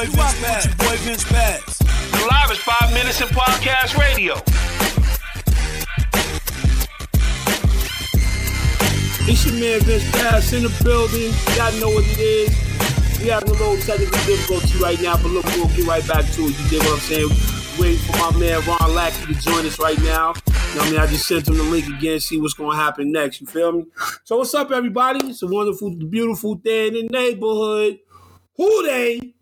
boy Vince Paz. Your boy Vince Paz. Live is five minutes in podcast radio. It's your man Vince Paz in the building. Y'all know what it is. We having a little technical difficulty right now, but look, we'll get right back to it. You dig what I'm saying? Waiting for my man Ron Lackey to join us right now. You know what I mean? I just sent him the link again, see what's going to happen next. You feel me? So, what's up, everybody? It's a wonderful, beautiful day in the neighborhood. Who Dey?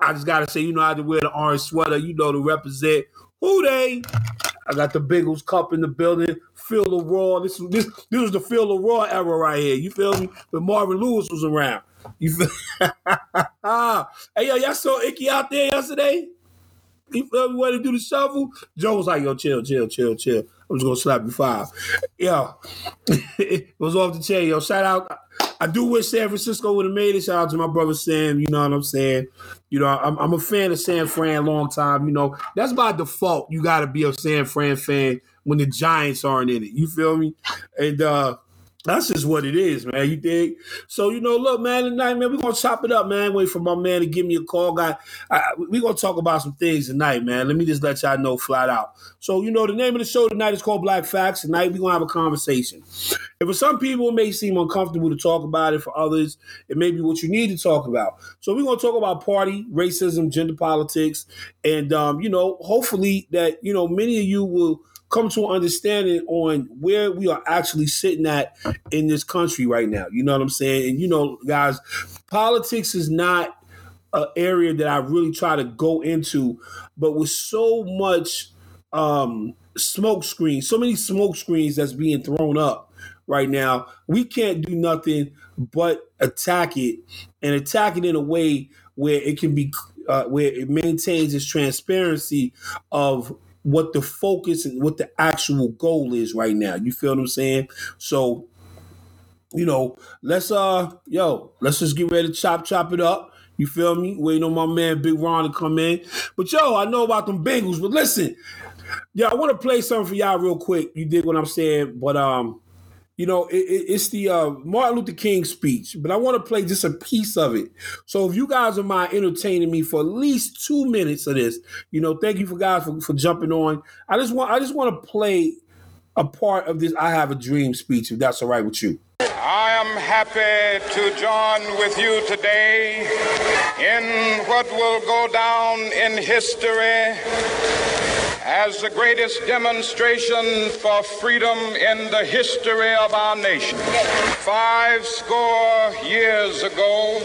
I just got to say, you know, I had to wear the orange sweater, you know, to represent Who Dey. I got the Bengals Cup in the building. Feel the Roar. This this this was the Feel the Roar era right here. You feel me? When Marvin Lewis was around. You feel? hey yo, y'all saw Ickey out there yesterday? You feel me? Way to do the shovel? Joe was like, yo, chill, chill, chill, chill. I'm just gonna slap you five. Yo, it was off the chain. Yo, shout out. I do wish San Francisco would have made it. Shout out to my brother Sam. You know what I'm saying? You know, I'm, I'm a fan of San Fran long time. You know, that's by default. You got to be a San Fran fan when the Giants aren't in it. You feel me? And uh that's just what it is, man. You dig? So you know, look, man. Tonight, man, we're gonna chop it up, man. Wait for my man to give me a call, guy. We're gonna talk about some things tonight, man. Let me just let y'all know flat out. So you know, the name of the show tonight is called Black Facts. Tonight we're gonna have a conversation. And for some people, it may seem uncomfortable to talk about it. For others, it may be what you need to talk about. So we're gonna talk about party, racism, gender politics, and um, you know, hopefully that you know many of you will come to an understanding on where we are actually sitting at in this country right now. You know what I'm saying? And you know, guys, politics is not an area that I really try to go into, but with so much um, smoke screens, so many smoke screens that's being thrown up right now, we can't do nothing but attack it and attack it in a way where it can be uh, where it maintains its transparency of what the focus and what the actual goal is right now. You feel what I'm saying? So, you know, let's uh yo, let's just get ready to chop chop it up. You feel me? Waiting on my man Big Ron to come in. But yo, I know about them Bengals, but listen, yeah, I want to play something for y'all real quick. You did what I'm saying, but um, you know, it, it, it's the uh, Martin Luther King speech, but I want to play just a piece of it. So if you guys are mind entertaining me for at least two minutes of this, you know, thank you for guys for, for jumping on. I just want I just want to play a part of this I Have a Dream speech, if that's all right with you. I am happy to join with you today in what will go down in history as the greatest demonstration for freedom in the history of our nation. Five score years ago,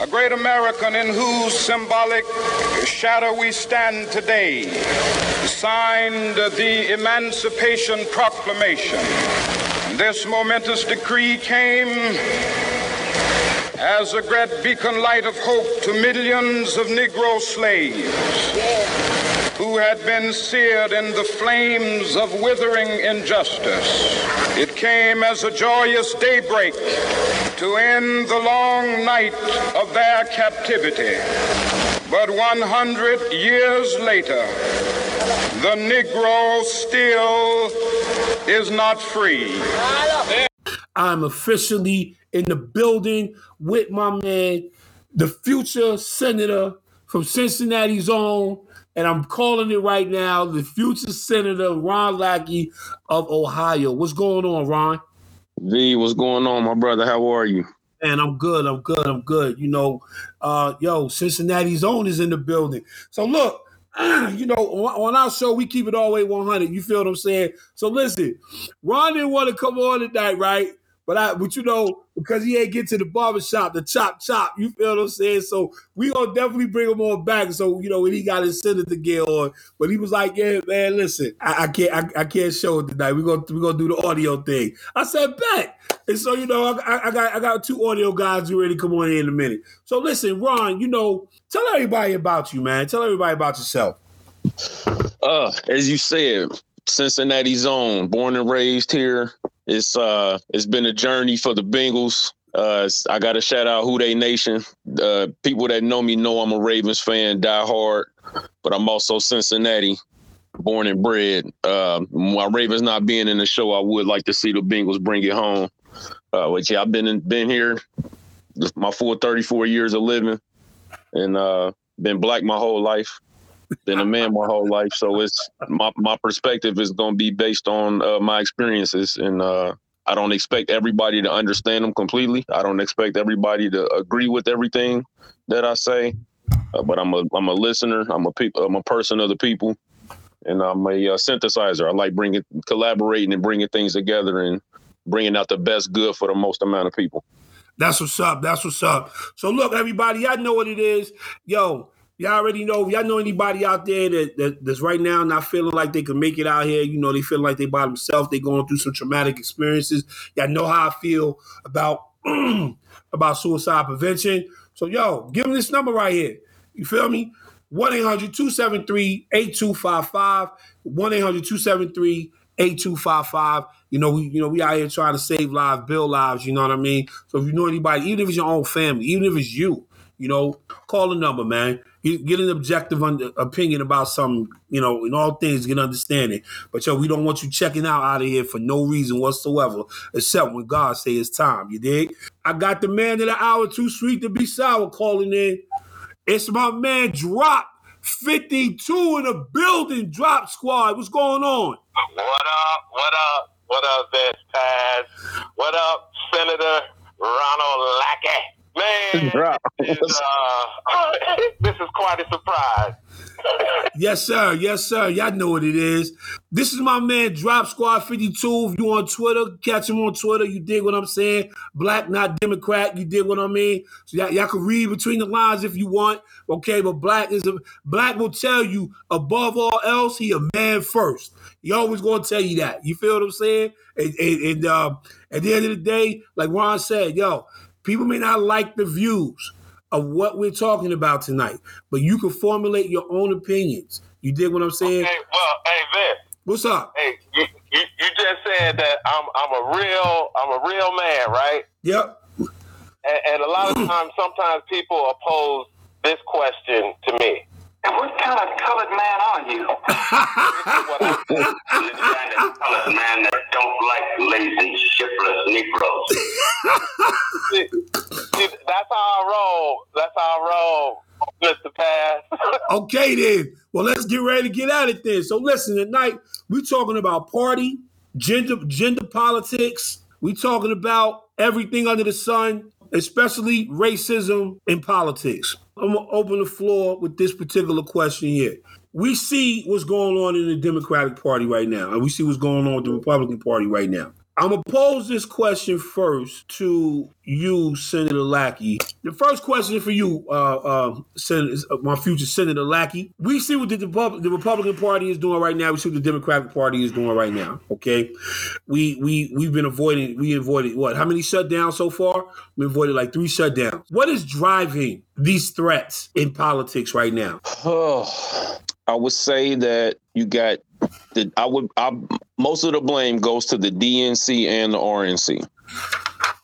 a great American in whose symbolic shadow we stand today signed the Emancipation Proclamation. This momentous decree came as a great beacon light of hope to millions of Negro slaves who had been seared in the flames of withering injustice. It came as a joyous daybreak to end the long night of their captivity. But 100 years later, the Negro still is not free. I'm officially in the building with my man, the future senator from Cincinnati's own, and I'm calling it right now, the future senator Ron Lackey of Ohio. What's going on, Ron? V, what's going on, my brother? How are you? Man, I'm good. I'm good. I'm good. You know, uh, yo, Cincinnati's own is in the building. So look, you know, on our show, we keep it all the way 100. You feel what I'm saying? So listen, Ron didn't want to come on tonight, right? But I, but you know, because he ain't get to the barbershop, the chop chop, you feel what I'm saying? So we gonna definitely bring him on back. So, you know, when he got his senator gear on, but he was like, Yeah, man, listen, I, I can't I, I, can't show it tonight. We're gonna we gonna do the audio thing. I said, bet. And so, you know, I, I got I got two audio guys ready to come on in a minute. So listen, Ron, you know, tell everybody about you, man. Tell everybody about yourself. Uh, as you said, Cincinnati zone, born and raised here. It's uh it's been a journey for the Bengals. Uh, I got to shout out Who Dey Nation. Uh, people that know me know I'm a Ravens fan, die hard, but I'm also Cincinnati, born and bred. Uh, while Ravens not being in the show, I would like to see the Bengals bring it home. Uh, which yeah, I've been in, been here my full 34 years of living, and uh, been black my whole life, been a man my whole life. So it's my my perspective is going to be based on uh, my experiences, and uh, I don't expect everybody to understand them completely. I don't expect everybody to agree with everything that I say, uh, but I'm a I'm a listener. I'm a people. I'm a person of the people, and I'm a uh, synthesizer. I like bringing collaborating and bringing things together and bringing out the best good for the most amount of people. That's what's up. That's what's up. So look, everybody, y'all know what it is. Yo, y'all already know. Y'all know anybody out there that, that, that's right now not feeling like they can make it out here. You know, they feel like they by themselves. They going through some traumatic experiences. Y'all know how I feel about about suicide prevention. So yo, give them this number right here. You feel me? 1-800-273-8255. 1-800-273 8255. You know, we you know, we out here trying to save lives, build lives, you know what I mean? So if you know anybody, even if it's your own family, even if it's you, you know, call the number, man. Get an objective opinion about something, you know, in all things, get understanding. But yo, we don't want you checking out out of here for no reason whatsoever, except when God say it's time. You dig? I got the man of the hour, too sweet to be sour, calling in. It's my man Drop 52 in the building. Drop Squad. What's going on? What up? What up? What up, Vest Pass? What up, Senator Ronald Lackey? Man, this is, uh, this is quite a surprise. yes, sir. Yes, sir. Y'all know what it is. This is my man, Drop Squad 52. If you on Twitter, catch him on Twitter. You dig what I'm saying? Black, not Democrat. You dig what I mean? So y'all, y'all can read between the lines if you want. Okay, but black is a black will tell you above all else, he a man first. He always gonna tell you that. You feel what I'm saying? And, and, and uh, at the end of the day, like Ron said, yo, people may not like the views of what we're talking about tonight, but you can formulate your own opinions. You dig what I'm saying? Okay, well, hey Vince. What's up? Hey, you, you, you just said that I'm I'm a real I'm a real man, right? Yep. And, and a lot of times, sometimes people oppose this question to me. And what kind of colored man are you? what I say. the kind of colored man that don't like lazy, shiftless Negroes. See, see, that's how I roll. That's how I roll, Mr. Pass. okay then. Well, let's get ready to get at it then. So listen, tonight we're talking about party, gender, gender politics. We're talking about everything under the sun, especially racism in politics. I'm gonna open the floor with this particular question here. We see what's going on in the Democratic Party right now, and we see what's going on with the Republican Party right now. I'm gonna pose this question first to you, Senator Lackey. The first question for you, uh, uh, Senator, my future Senator Lackey. We see what the, the Republican Party is doing right now. We see what the Democratic Party is doing right now. Okay, we we we've been avoiding. We avoided what? How many shutdowns so far? We avoided like three shutdowns. What is driving these threats in politics right now? Oh, I would say that you got the. I would. I most of the blame goes to the DNC and the RNC.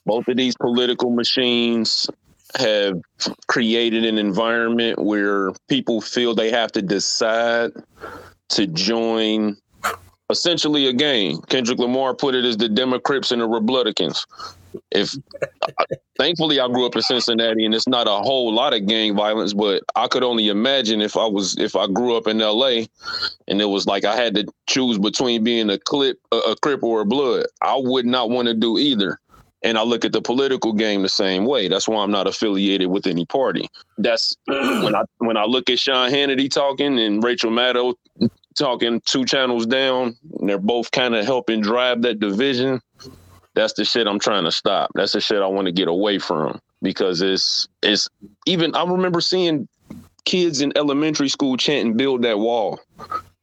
Both of these political machines have created an environment where people feel they have to decide to join essentially a game. Kendrick Lamar put it as the Democrats and the Republicans. If thankfully I grew up in Cincinnati and it's not a whole lot of gang violence, but I could only imagine if I was if I grew up in LA and it was like I had to choose between being a clip a, a crip or a blood. I would not want to do either. And I look at the political game the same way. That's why I'm not affiliated with any party. That's when I when I look at Sean Hannity talking and Rachel Maddow talking two channels down, and they're both kind of helping drive that division. That's the shit I'm trying to stop. That's the shit I want to get away from because it's it's even I remember seeing kids in elementary school chanting build that wall.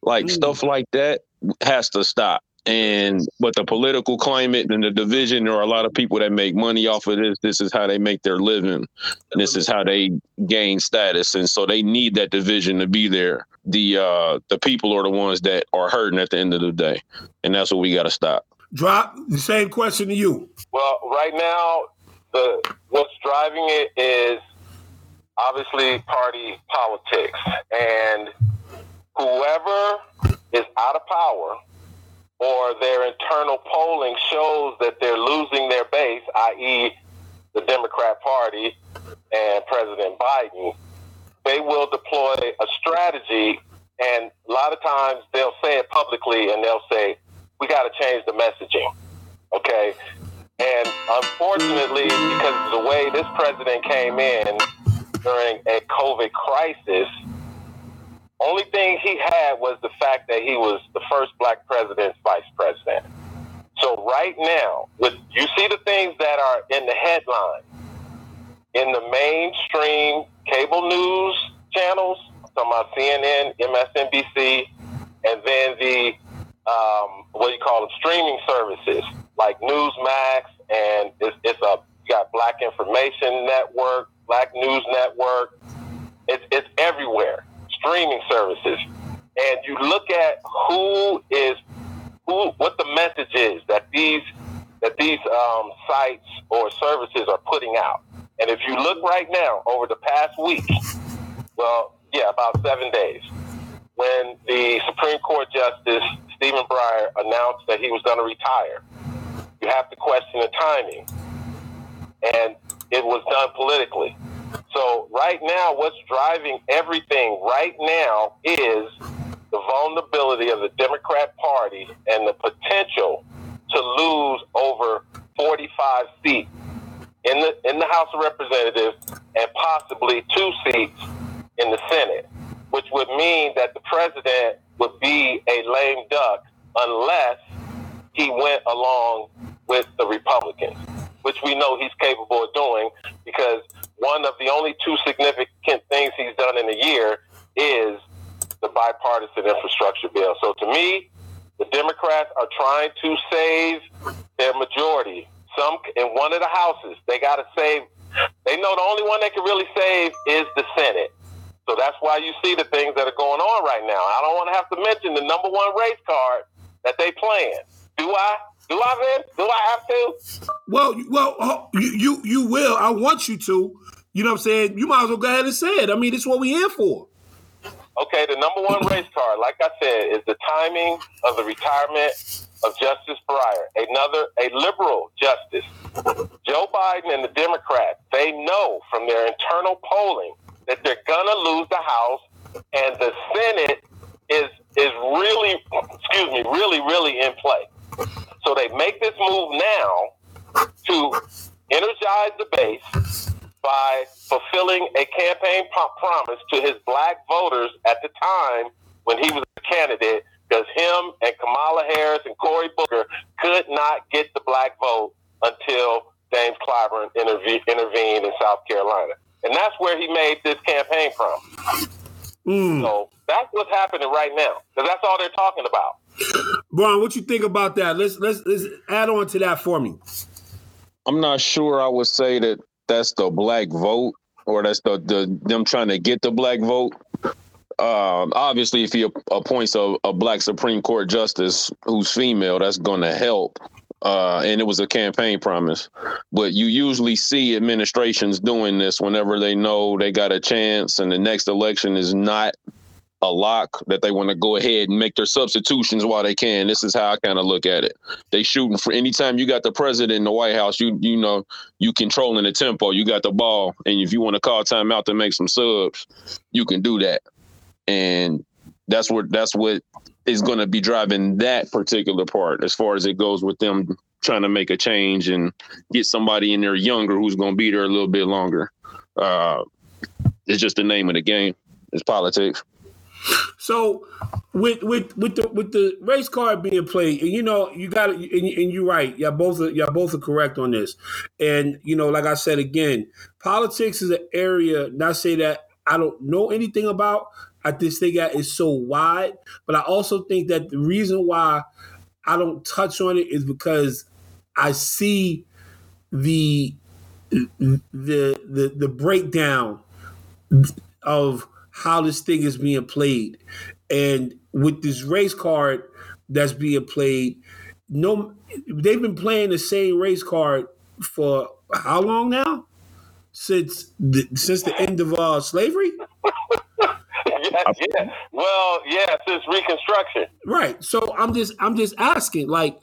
Like stuff like that has to stop. And but the political climate and the division, there are a lot of people that make money off of this. This is how they make their living. And this is how they gain status. And so they need that division to be there. The uh the people are the ones that are hurting at the end of the day. And that's what we gotta stop. Drop the same question to you. Well, right now, the what's driving it is obviously party politics, and whoever is out of power or their internal polling shows that they're losing their base, i.e., the Democrat Party and President Biden, they will deploy a strategy, and a lot of times they'll say it publicly, and they'll say, "We got to change the messaging." Okay, and unfortunately, because of the way this president came in during a COVID crisis, only thing he had was the fact that he was the first black president's vice president. So right now, with you see the things that are in the headline in the mainstream cable news channels, talking about CNN, MSNBC, and then the um, what do you call them streaming services like Newsmax and it's, it's a got Black Information Network, Black News Network. It's it's everywhere. Streaming services, and you look at who is who, what the message is that these that these um, sites or services are putting out. And if you look right now over the past week, well, yeah, about seven days, when the Supreme Court Justice Stephen Breyer announced that he was going to retire, you have to question the timing. And it was done politically. So right now, what's driving everything right now is the vulnerability of the Democrat Party and the potential to lose over 45 seats in the in the House of Representatives and possibly two seats in the Senate, which would mean that the president would be a lame duck unless he went along with the Republicans, which we know he's capable of doing because one of the only two significant things he's done in a year is the bipartisan infrastructure bill. So to me, the Democrats are trying to save their majority. Some in one of the houses, they got to save. They know the only one they can really save is the Senate. So that's why you see the things that are going on right now. I don't want to have to mention the number one race card that they playing. Do I? Do I, Vin? Do I have to? Well, well, uh, you, you you will. I want you to. You know what I'm saying? You might as well go ahead and say it. I mean, it's what we're here for. Okay, the number one race card, like I said, is the timing of the retirement of Justice Breyer, another a liberal justice. Joe Biden and the Democrats, they know from their internal polling that they're gonna lose the House, and the Senate is is really, excuse me, really, really in play. So they make this move now to energize the base by fulfilling a campaign promise to his black voters at the time when he was a candidate because him and Kamala Harris and Cory Booker could not get the black vote until James Clyburn intervened in South Carolina. And that's where he made this campaign from. Mm. So that's what's happening right now because that's all they're talking about. Brian, what you think about that? Let's let's let's add on to that for me. I'm not sure I would say that that's the black vote or that's the, the them trying to get the black vote. Um, obviously, if he appoints a, a, black Supreme Court justice who's female, that's going to help. Uh, and it was a campaign promise. But you usually see administrations doing this whenever they know they got a chance and the next election is not a lock that they want to go ahead and make their substitutions while they can. This is how I kind of look at it. They shooting for anytime you got the president in the White House, you you know you controlling the tempo. You got the ball, and if you want to call timeout to make some subs, you can do that. And that's what that's what is going to be driving that particular part as far as it goes with them trying to make a change and get somebody in there younger who's going to be there a little bit longer. Uh, it's just the name of the game. It's politics. So with with with the with the race card being played, and you know you got and, and you're right. Y'all both are, y'all both are correct on this. And you know, like I said again, politics is an area. Not say that I don't know anything about. I just think that is so wide. But I also think that the reason why I don't touch on it is because I see the the the the breakdown of how this thing is being played. And with this race card that's being played, no, they've been playing the same race card for how long now? Since the, since the end of uh, slavery. yeah, yeah. Well, yeah, since Reconstruction. Right. So I'm just I'm just asking, like,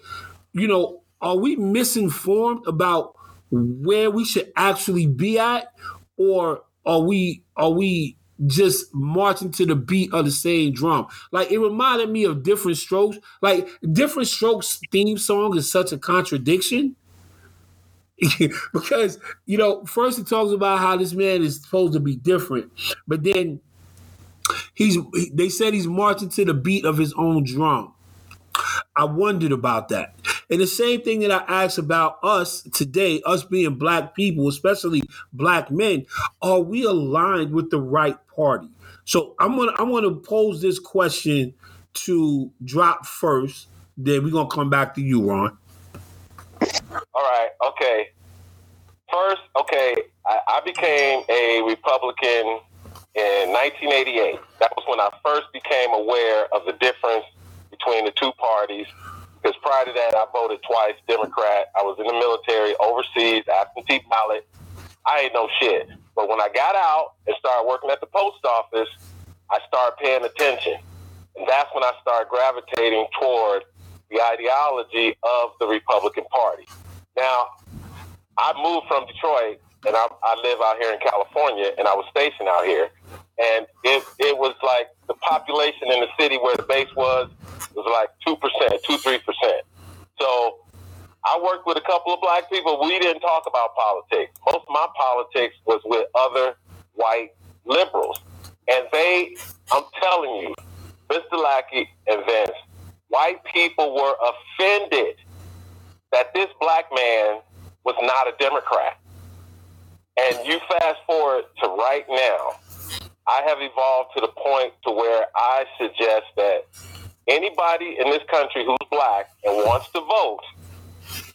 you know, are we misinformed about where we should actually be at, or are we are we just marching to the beat of the same drum. Like it reminded me of Diff'rent Strokes. Like Diff'rent Strokes theme song is such a contradiction. because you know, first it talks about how this man is supposed to be different, but then he's they said he's marching to the beat of his own drum. I wondered about that. And the same thing that I asked about us today, us being black people, especially black men, are we aligned with the right party? So I'm gonna I'm gonna pose this question to drop first, then we're gonna come back to you, Ron. All right, okay. First, okay, I, I became a Republican in 1988. That was when I first became aware of the difference between the two parties. Because prior to that, I voted twice Democrat. I was in the military, overseas, absentee ballot. I ain't no shit. But when I got out and started working at the post office, I started paying attention. And that's when I started gravitating toward the ideology of the Republican Party. Now, I moved from Detroit and I, I live out here in California and I was stationed out here. And it, it was like the population in the city where the base was was like 2%, 2 3%. So I worked with a couple of black people. We didn't talk about politics. Most of my politics was with other white liberals. And they, I'm telling you, Mr. Lackey and Vince, white people were offended that this black man was not a Democrat. And you fast forward to right now, I have evolved to the point to where I suggest that anybody in this country who's black and wants to vote,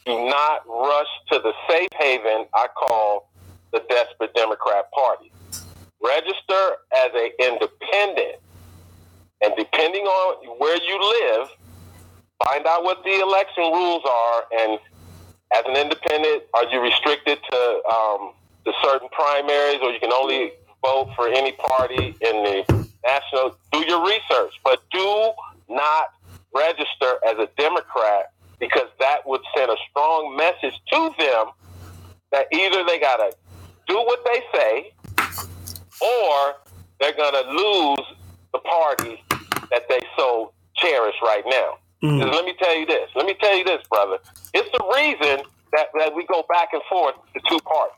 do not rush to the safe haven I call the desperate Democrat Party. Register as an independent, and depending on where you live, find out what the election rules are. And as an independent, are you restricted to um, to certain primaries, or you can only vote for any party in the national? Do your research, but do not register as a Democrat because that would send a strong message to them that either they got to do what they say or they're going to lose the party that they so cherish right now. Mm. Let me tell you this. Let me tell you this, brother. It's the reason that, that we go back and forth to two parts.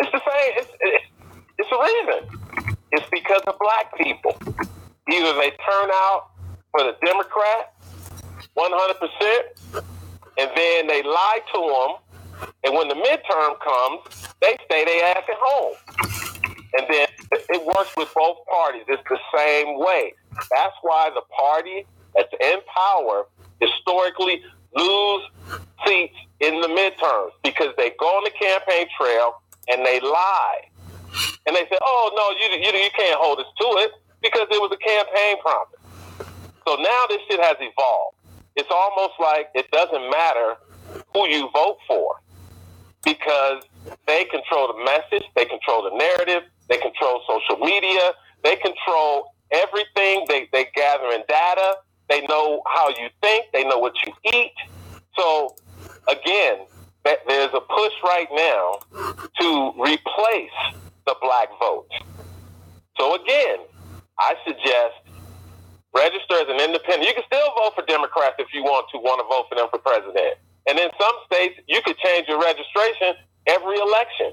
It's the same. It's, it's, it's the reason. It's because of black people. Either they turn out for the Democrat, 100%, and then they lie to them, and when the midterm comes, they stay their ass at home. And then it works with both parties. It's the same way. That's why the party that's in power historically lose seats in the midterms because they go on the campaign trail and they lie. And they say, oh, no, you, you, you can't hold us to it because it was a campaign promise. So now this shit has evolved. It's almost like it doesn't matter who you vote for because they control the message, they control the narrative, they control social media, they control everything. They they gather in data. They know how you think. They know what you eat. So again, there's a push right now to replace the black vote. So again, I suggest register as an independent. You can still vote for Democrats if you want to want to vote for them for president. And in some states, you could change your registration every election.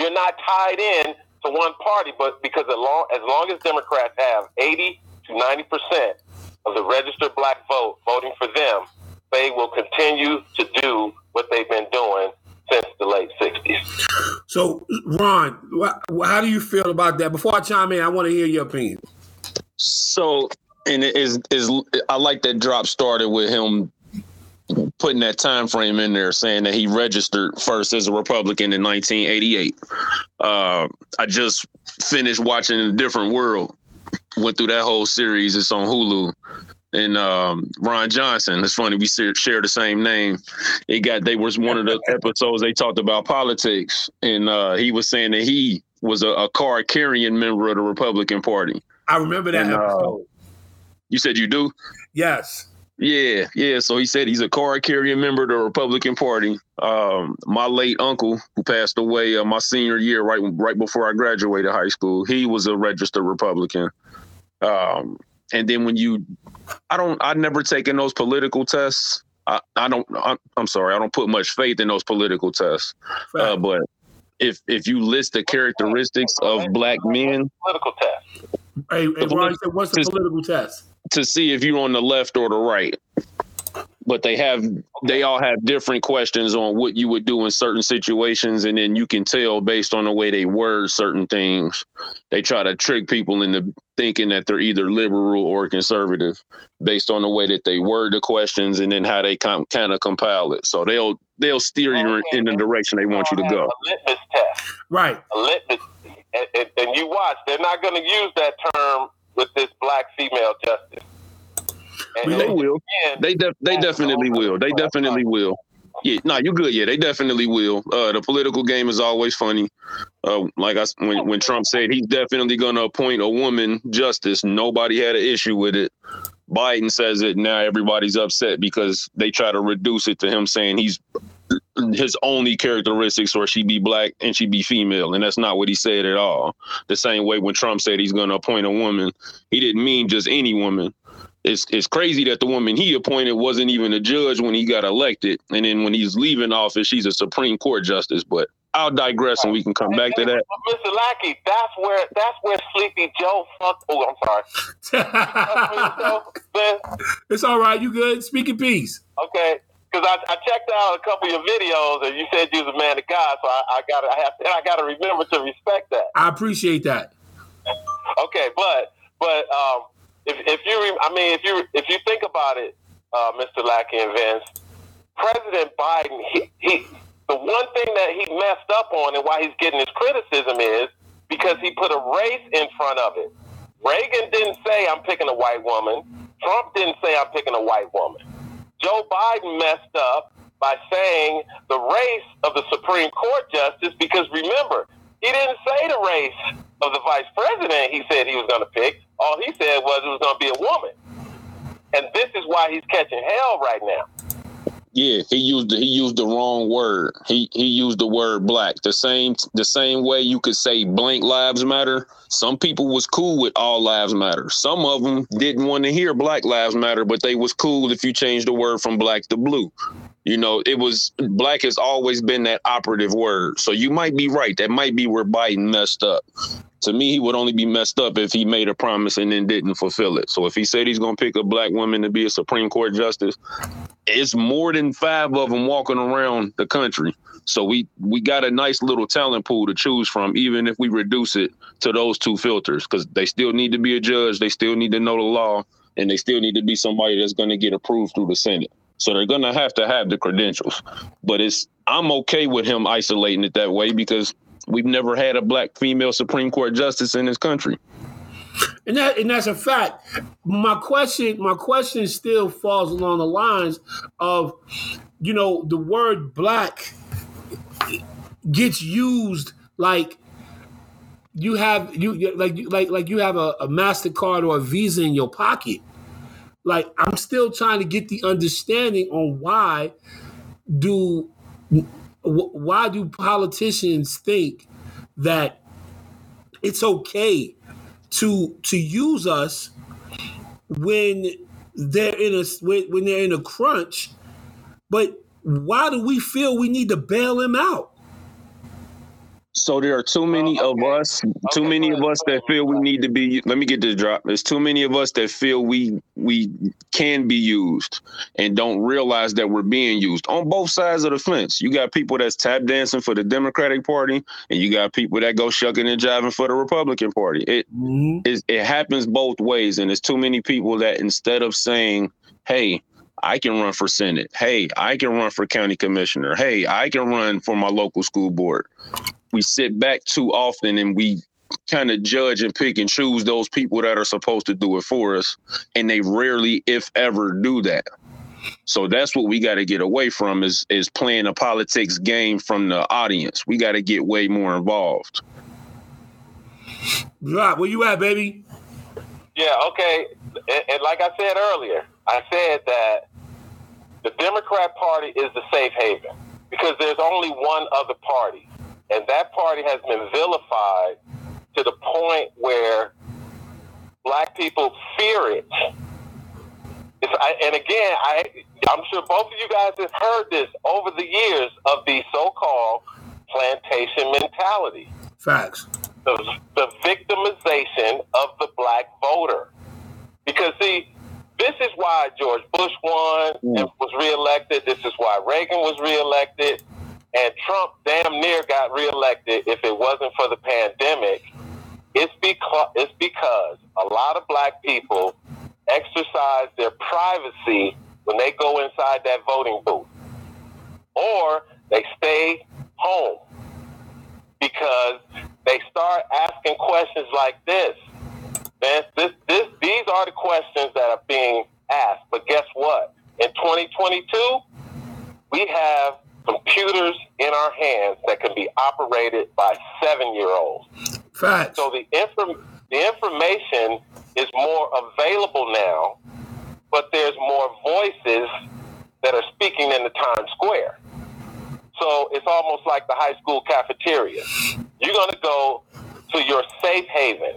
You're not tied in to one party, but because as long as, long as Democrats have 80 to 90 percent of the registered black vote voting for them, they will continue to do what they've been doing since the late 60s. So, Ron, how do you feel about that? Before I chime in, I want to hear your opinion. So, and it is is I like that drop started with him putting that time frame in there, saying that he registered first as a Republican in 1988. Uh, I just finished watching A Different World. Went through that whole series. It's on Hulu. And um, Ron Johnson. It's funny we share the same name. It got they was one of the episodes they talked about politics, and uh, he was saying that he was a, a card carrying member of the Republican Party. I remember that and, uh. You said you do? Yes. Yeah, yeah. So he said he's a card carrying member of the Republican Party. Um, my late uncle, who passed away uh, my senior year, right right before I graduated high school, he was a registered Republican. Um, and then when you, I don't, I never taken those political tests. I, I don't. I'm, I'm sorry, I don't put much faith in those political tests. Uh, but if if you list the characteristics of black men, Political test. Hey, hey Ron what's the political test? to see if you're on the left or the right. But they have they all have different questions on what you would do in certain situations, and then you can tell based on the way they word certain things. They try to trick people into thinking that they're either liberal or conservative based on the way that they word the questions and then how they com- kind of compile it. So they'll they'll steer you in the direction they want you to go. A litmus test. Right. A litmus. And, and, and you watch, they're not going to use that term with this black female justice. And They will. They def- they definitely will. They definitely will. Yeah, no, you're good. Yeah, they definitely will. Uh, the political game is always funny. Uh, like I when when Trump said he's definitely going to appoint a woman justice, nobody had an issue with it. Biden says it now. Everybody's upset because they try to reduce it to him saying he's his only characteristics or she be black and she be female, and that's not what he said at all. The same way when Trump said he's going to appoint a woman, he didn't mean just any woman it's it's crazy that the woman he appointed wasn't even a judge when he got elected, and then when he's leaving office, she's a Supreme Court justice. But I'll digress, and we can come back to that. Mr. Lackey, that's where that's where Sleepy Joe fucked. Oh, I'm sorry. That's where Joe- man, it's all right. You good? Speak in peace. Okay, because I, I checked out a couple of your videos, and you said you was a man of God, so I, I got I have I got to remember to respect that. I appreciate that. Okay, but but um, if if you re- I mean if you if you think about it, uh, Mr. Lackey and Vince, President Biden, he, he the one thing that he messed up on and why he's getting his criticism is because he put a race in front of it. Reagan didn't say I'm picking a white woman. Trump didn't say I'm picking a white woman. Joe Biden messed up by saying the race of the Supreme Court justice because remember, he didn't say the race of the vice president he said he was going to pick. All he said was it was going to be a woman. And this is why he's catching hell right now. Yeah, he used he used the wrong word. He he used the word black. The same the same way you could say blank lives matter. Some people was cool with all lives matter. Some of them didn't want to hear black lives matter, but they was cool if you changed the word from black to blue. You know, it was black has always been that operative word. So you might be right. That might be where Biden messed up. To me, he would only be messed up if he made a promise and then didn't fulfill it. So if he said he's going to pick a black woman to be a Supreme Court justice, it's more than five of them walking around the country. So we we got a nice little talent pool to choose from, even if we reduce it to those two filters, because they still need to be a judge, they still need to know the law, and they still need to be somebody that's going to get approved through the Senate. So they're going to have to have the credentials. But it's I'm okay with him isolating it that way because we've never had a black female Supreme Court justice in this country. And that and that's a fact. My question, my question still falls along the lines of, you know, the word black gets used like you have you like you- like like you have a, a Mastercard or a Visa in your pocket. Like I'm still trying to get the understanding on why do wh- why do politicians think that it's okay to to use us when they're in a when, when they're in a crunch but why do we feel we need to bail them out So there are too many Oh, of okay. us, too Okay, many of us that feel we need to be. Let me get this drop. There's too many of us that feel we we can be used and don't realize that we're being used on both sides of the fence. You got people that's tap dancing for the Democratic Party, and you got people that go shucking and jiving for the Republican Party. It mm-hmm. it, it happens both ways, and there's too many people that instead of saying, "Hey." I can run for Senate. Hey, I can run for county commissioner. Hey, I can run for my local school board we sit back too often and we kind of judge and pick and choose those people that are supposed to do it for us and they rarely if ever do that. So that's what we got to get away from is is playing a politics game from the audience. We got to get way more involved. Right? Where you at baby? Yeah, okay. And, and like I said earlier, I said that the Democrat Party is the safe haven because there's only one other party, and that party has been vilified to the point where black people fear it. It's, I, and again, I, I'm sure both of you guys have heard this over the years of the so-called plantation mentality. Facts. The, the victimization of the black voter. Because see, this is why George Bush won and mm. was reelected. This is why Reagan was reelected. And Trump damn near got reelected if it wasn't for the pandemic. It's because it's because a lot of black people exercise their privacy when they go inside that voting booth. Or they stay home because they start asking questions like this. Man, this, this, these are the questions that are being asked. But guess what? In 2022, we have computers in our hands that can be operated by seven-year-olds. Facts. So the inform- the information is more available now, but there's more voices that are speaking in the Times Square. So it's almost like the high school cafeteria. You're going to go to your safe haven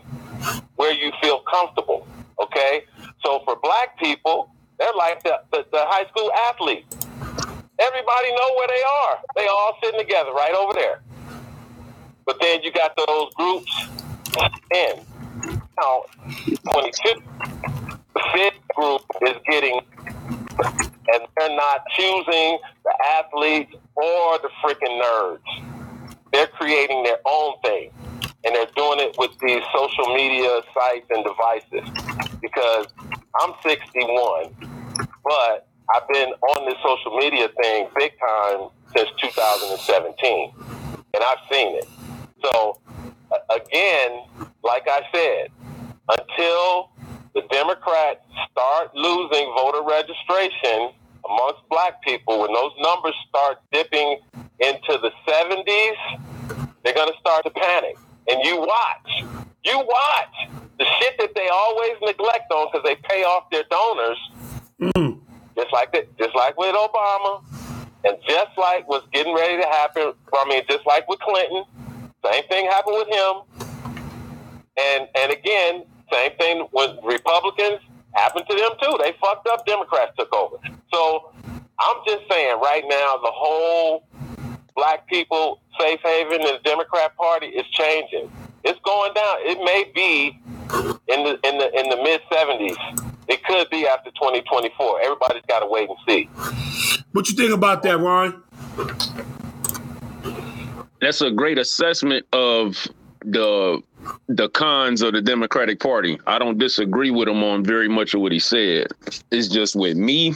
where you feel comfortable. Okay? So for black people, they're like the, the, the high school athlete. Everybody know where they are. They all sitting together right over there. But then you got those groups in. Now, 22, the fifth group is getting, and they're not choosing the athletes or the freaking nerds. They're creating their own thing. And they're doing it with these social media sites and devices. Because I'm 61, but I've been on this social media thing big time since 2017. And I've seen it. So, again, like I said, until the Democrats start losing voter registration amongst black people, when those numbers start dipping into the 70s, they're going to start to panic. And you watch. You watch. The shit that they always neglect on because they pay off their donors, mm. Just like that, just like with Obama, and just like what's getting ready to happen. I mean, just like with Clinton, same thing happened with him. And and again, same thing with Republicans happened to them too. They fucked up. Democrats took over. So I'm just saying, right now, the whole black people safe haven in the Democrat Party is changing. It's going down. It may be in the in the in the mid 70s. It could be after 2024. Everybody's got to wait and see. What you think about that, Ron? That's a great assessment of the the cons of the Democratic Party. I don't disagree with him on very much of what he said. It's just with me,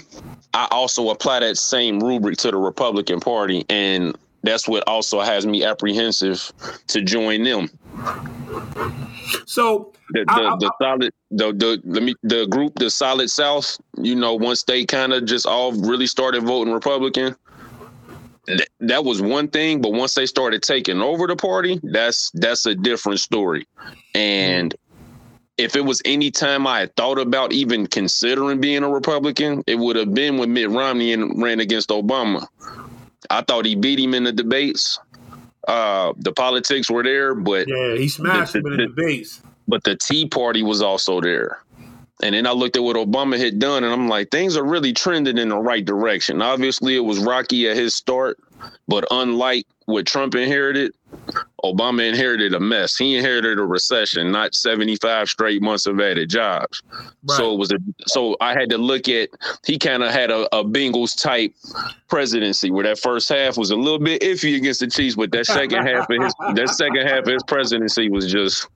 I also apply that same rubric to the Republican Party, and that's what also has me apprehensive to join them. So The I- the, I- the solid the the let me the group the solid South. You know, once they kind of just all really started voting Republican. th- That was one thing, but once they started taking over the party, that's that's a different story. And if it was any time I had thought about even considering being a Republican, it would have been when Mitt Romney ran against Obama. I thought he beat him in the debates. Uh, the politics were there, but yeah, he smashed The- him in the- the debates. but the Tea Party was also there. And then I looked at what Obama had done, and I'm like, things are really trending in the right direction. Obviously, it was rocky at his start, but unlike what Trump inherited, Obama inherited a mess. He inherited a recession, not 75 straight months of added jobs. So it was a so I had to look at he kind of had a, a Bengals type presidency where that first half was a little bit iffy against the Chiefs, but that second half of his that second half of his presidency was just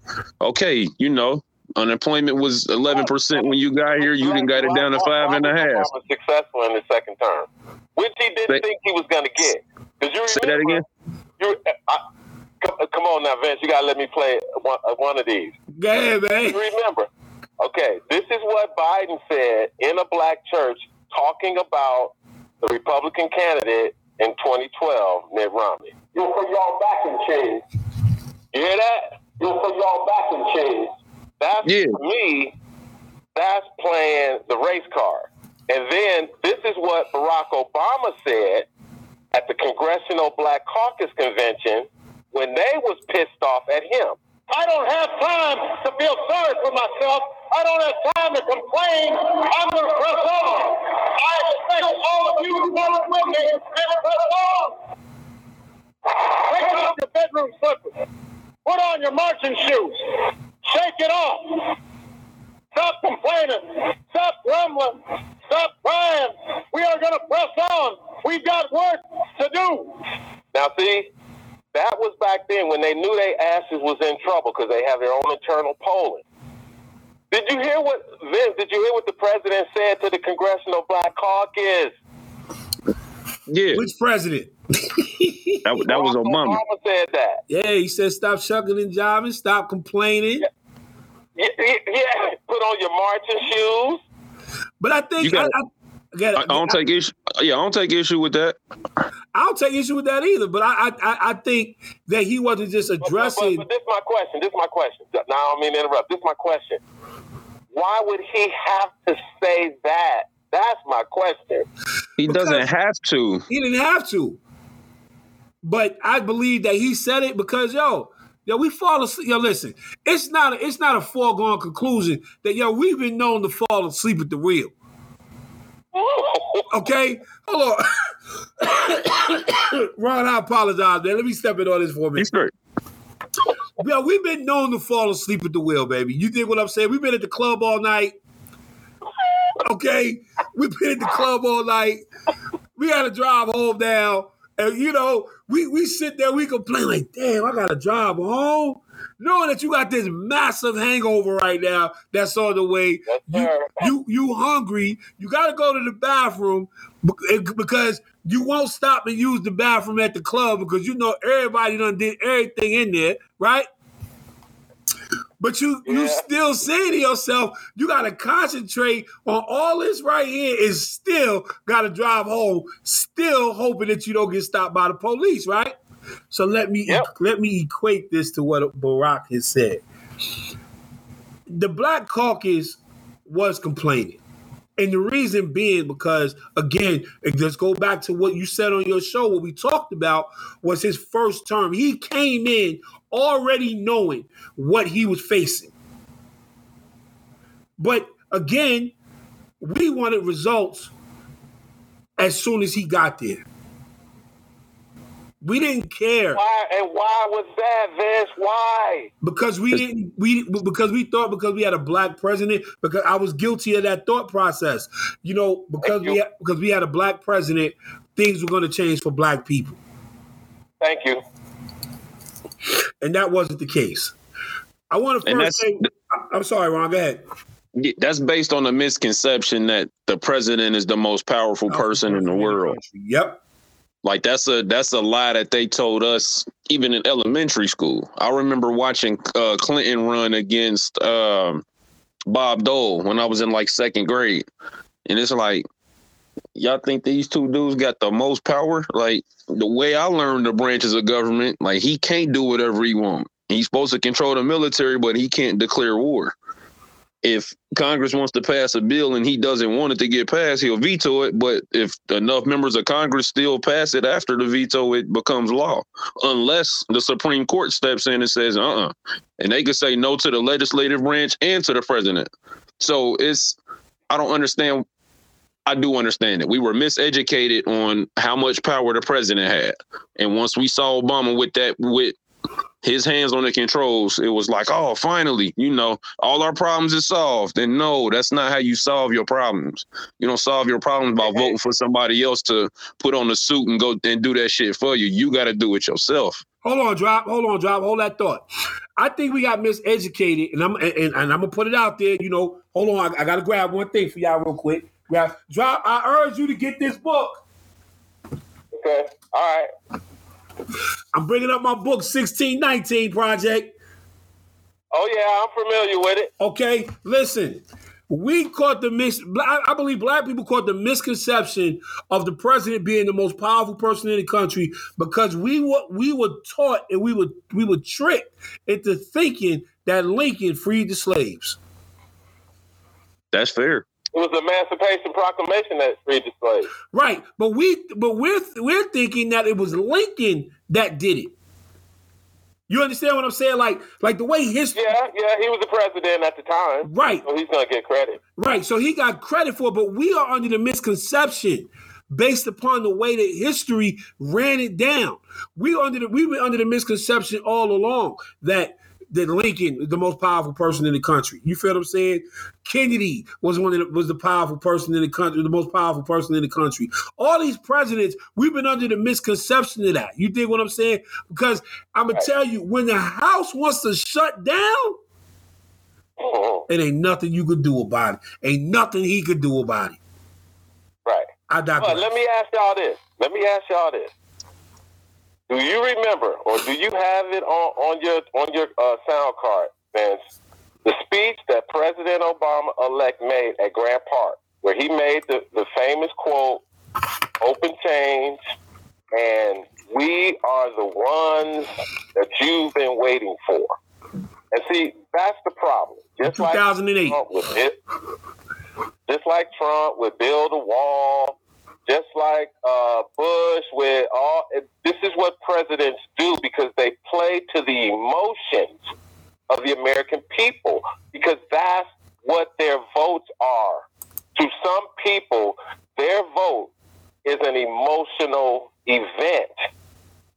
okay, you know. Unemployment was eleven percent when you got here. You didn't got it down to five and a half. Was successful in the second term, which he didn't Say- think he was going to get. Because you Say that again. You, I, come, come on now, Vince. You got to let me play one, uh, one of these. Go ahead, man. Remember? Okay, this is what Biden said in a black church talking about the Republican candidate in 2012, Mitt Romney. You'll put y'all back in chains. You hear that? You'll put y'all back in chains. That's Yeah. to me. That's playing the race card. And then this is what Barack Obama said at the Congressional Black Caucus Convention when they was pissed off at him. I don't have time to feel sorry for myself. I don't have time to complain. I'm going to press on. I expect all of you to come with me and press on. Take off your bedroom slippers. Put on your marching shoes. Shake it off. Stop complaining. Stop grumbling. Stop crying. We are going to press on. We've got work to do. Now, see, that was back then when they knew their asses was in trouble because they have their own internal polling. Did you hear what Vince? Did you hear what the president said to the Congressional Black Caucus? Yeah, Which president? that, that was Obama. Obama said that. Yeah, he said stop shucking and jiving, stop complaining. Yeah, yeah, yeah. Put on your marching shoes. But I think You got- I, I, I, I, I don't take issue. Yeah, I don't take issue with that. I don't take issue with that either. But I, I, I- I think that he wasn't just But, but, addressing. but this is my question. This is my question. Now I don't mean to interrupt. This is my question. Why would he have to say that? That's my question. He doesn't Because- have to. He didn't have to. But I believe that he said it because yo, yo, we fall asleep. Yo, listen, it's not a, it's not a foregone conclusion that yo, we've been known to fall asleep at the wheel. Okay, hold on, Ron. I apologize, man. Let me step in on this for a minute. Yo, we've been known to fall asleep at the wheel, baby. You think what I'm saying? We've been at the club all night. Okay, we've been at the club all night. We got to drive home now, and you know, we we sit there, we complain like, "Damn, I got to drive home," knowing that you got this massive hangover right now that's on the way. You you you hungry? You got to go to the bathroom eh, because you won't stop and use the bathroom at the club because you know everybody done did everything in there, right? But you you still say to yourself, you gotta concentrate on all this right here is still gotta drive home, still hoping that you don't get stopped by the police, right? So let me Yep. let me equate this to what Barack has said. The Black Caucus was complaining. And the reason being because, again, let's go back to what you said on your show. What we talked about was his first term. He came in already knowing what he was facing. But again, we wanted results as soon as he got there. We didn't care Why and why was that, Vince? Why? because we didn't we because we thought because we had a black president because I was guilty of that thought process. You know, because Thank we had, because we had a black president, things were going to change for black people, Thank you. and that wasn't the case. I want to first say, I- I'm sorry, Ron. Go ahead. That's based on the misconception that the president is the most powerful person in the world. Yep. Like that's a that's a lie that they told us even in elementary school. I remember watching uh, Clinton run against um, Bob Dole when I was in like second grade, and it's like y'all think these two dudes got the most power? Like the way I learned the branches of government, like he can't do whatever he want. He's supposed to control the military, but he can't declare war. If Congress wants to pass a bill and he doesn't want it to get passed, he'll veto it. But if enough members of Congress still pass it after the veto, it becomes law. Unless the Supreme Court steps in and says, uh uh And they could say no to the legislative branch and to the president. So it's, I don't understand. I do understand it. We were miseducated on how much power the president had. And once we saw Obama with that, with his hands on the controls, it was like, oh, finally, you know, all our problems is solved. And no, that's not how you solve your problems. You don't solve your problems by voting for somebody else to put on the suit and go and do that shit for you. You got to do it yourself. Hold on, drop. Hold on, drop. Hold that thought. I think we got miseducated, and I'm and, and I'm gonna put it out there. You know, hold on. I, I gotta grab one thing for y'all real quick. Grab, drop. I urge you to get this book. Okay. All right. I'm bringing up my book, 1619 Project. Oh yeah, I'm familiar with it. Okay, listen. We caught the mis. I I believe black people caught the misconception of the president being the most powerful person in the country because we were we were taught and we were we were tricked into thinking that Lincoln freed the slaves. That's fair. It was the Emancipation Proclamation that freed the slaves. Right, but we but we're we're thinking that it was Lincoln that did it. You understand what I'm saying? Like like the way history. Yeah, yeah, he was the president at the time. Right. So he's gonna get credit. Right. So he got credit for it, but we are under the misconception based upon the way that history ran it down. We under the we were under the misconception all along that that Lincoln is the most powerful person in the country. You feel what I'm saying? Kennedy was one of the, was the powerful person in the country, the most powerful person in the country. All these presidents, we've been under the misconception of that. You dig what I'm saying? Because I'm gonna tell you, when the House wants to shut down, Mhm. it ain't nothing you could do about it. Ain't nothing he could do about it. Right. I digress. let me ask y'all this. Let me ask y'all this. Do you remember, or do you have it on, on your on your uh, sound card, Vince? The speech that President Obama elect made at Grant Park, where he made the, the famous quote, "Open change," and we are the ones that you've been waiting for. And see, that's the problem. Just like 2008. Trump with it, just like Trump would build a wall, just like uh, Bush with all. This is what presidents do because they play to the emotions of the American people because that's what their votes are. To some people, their vote is an emotional event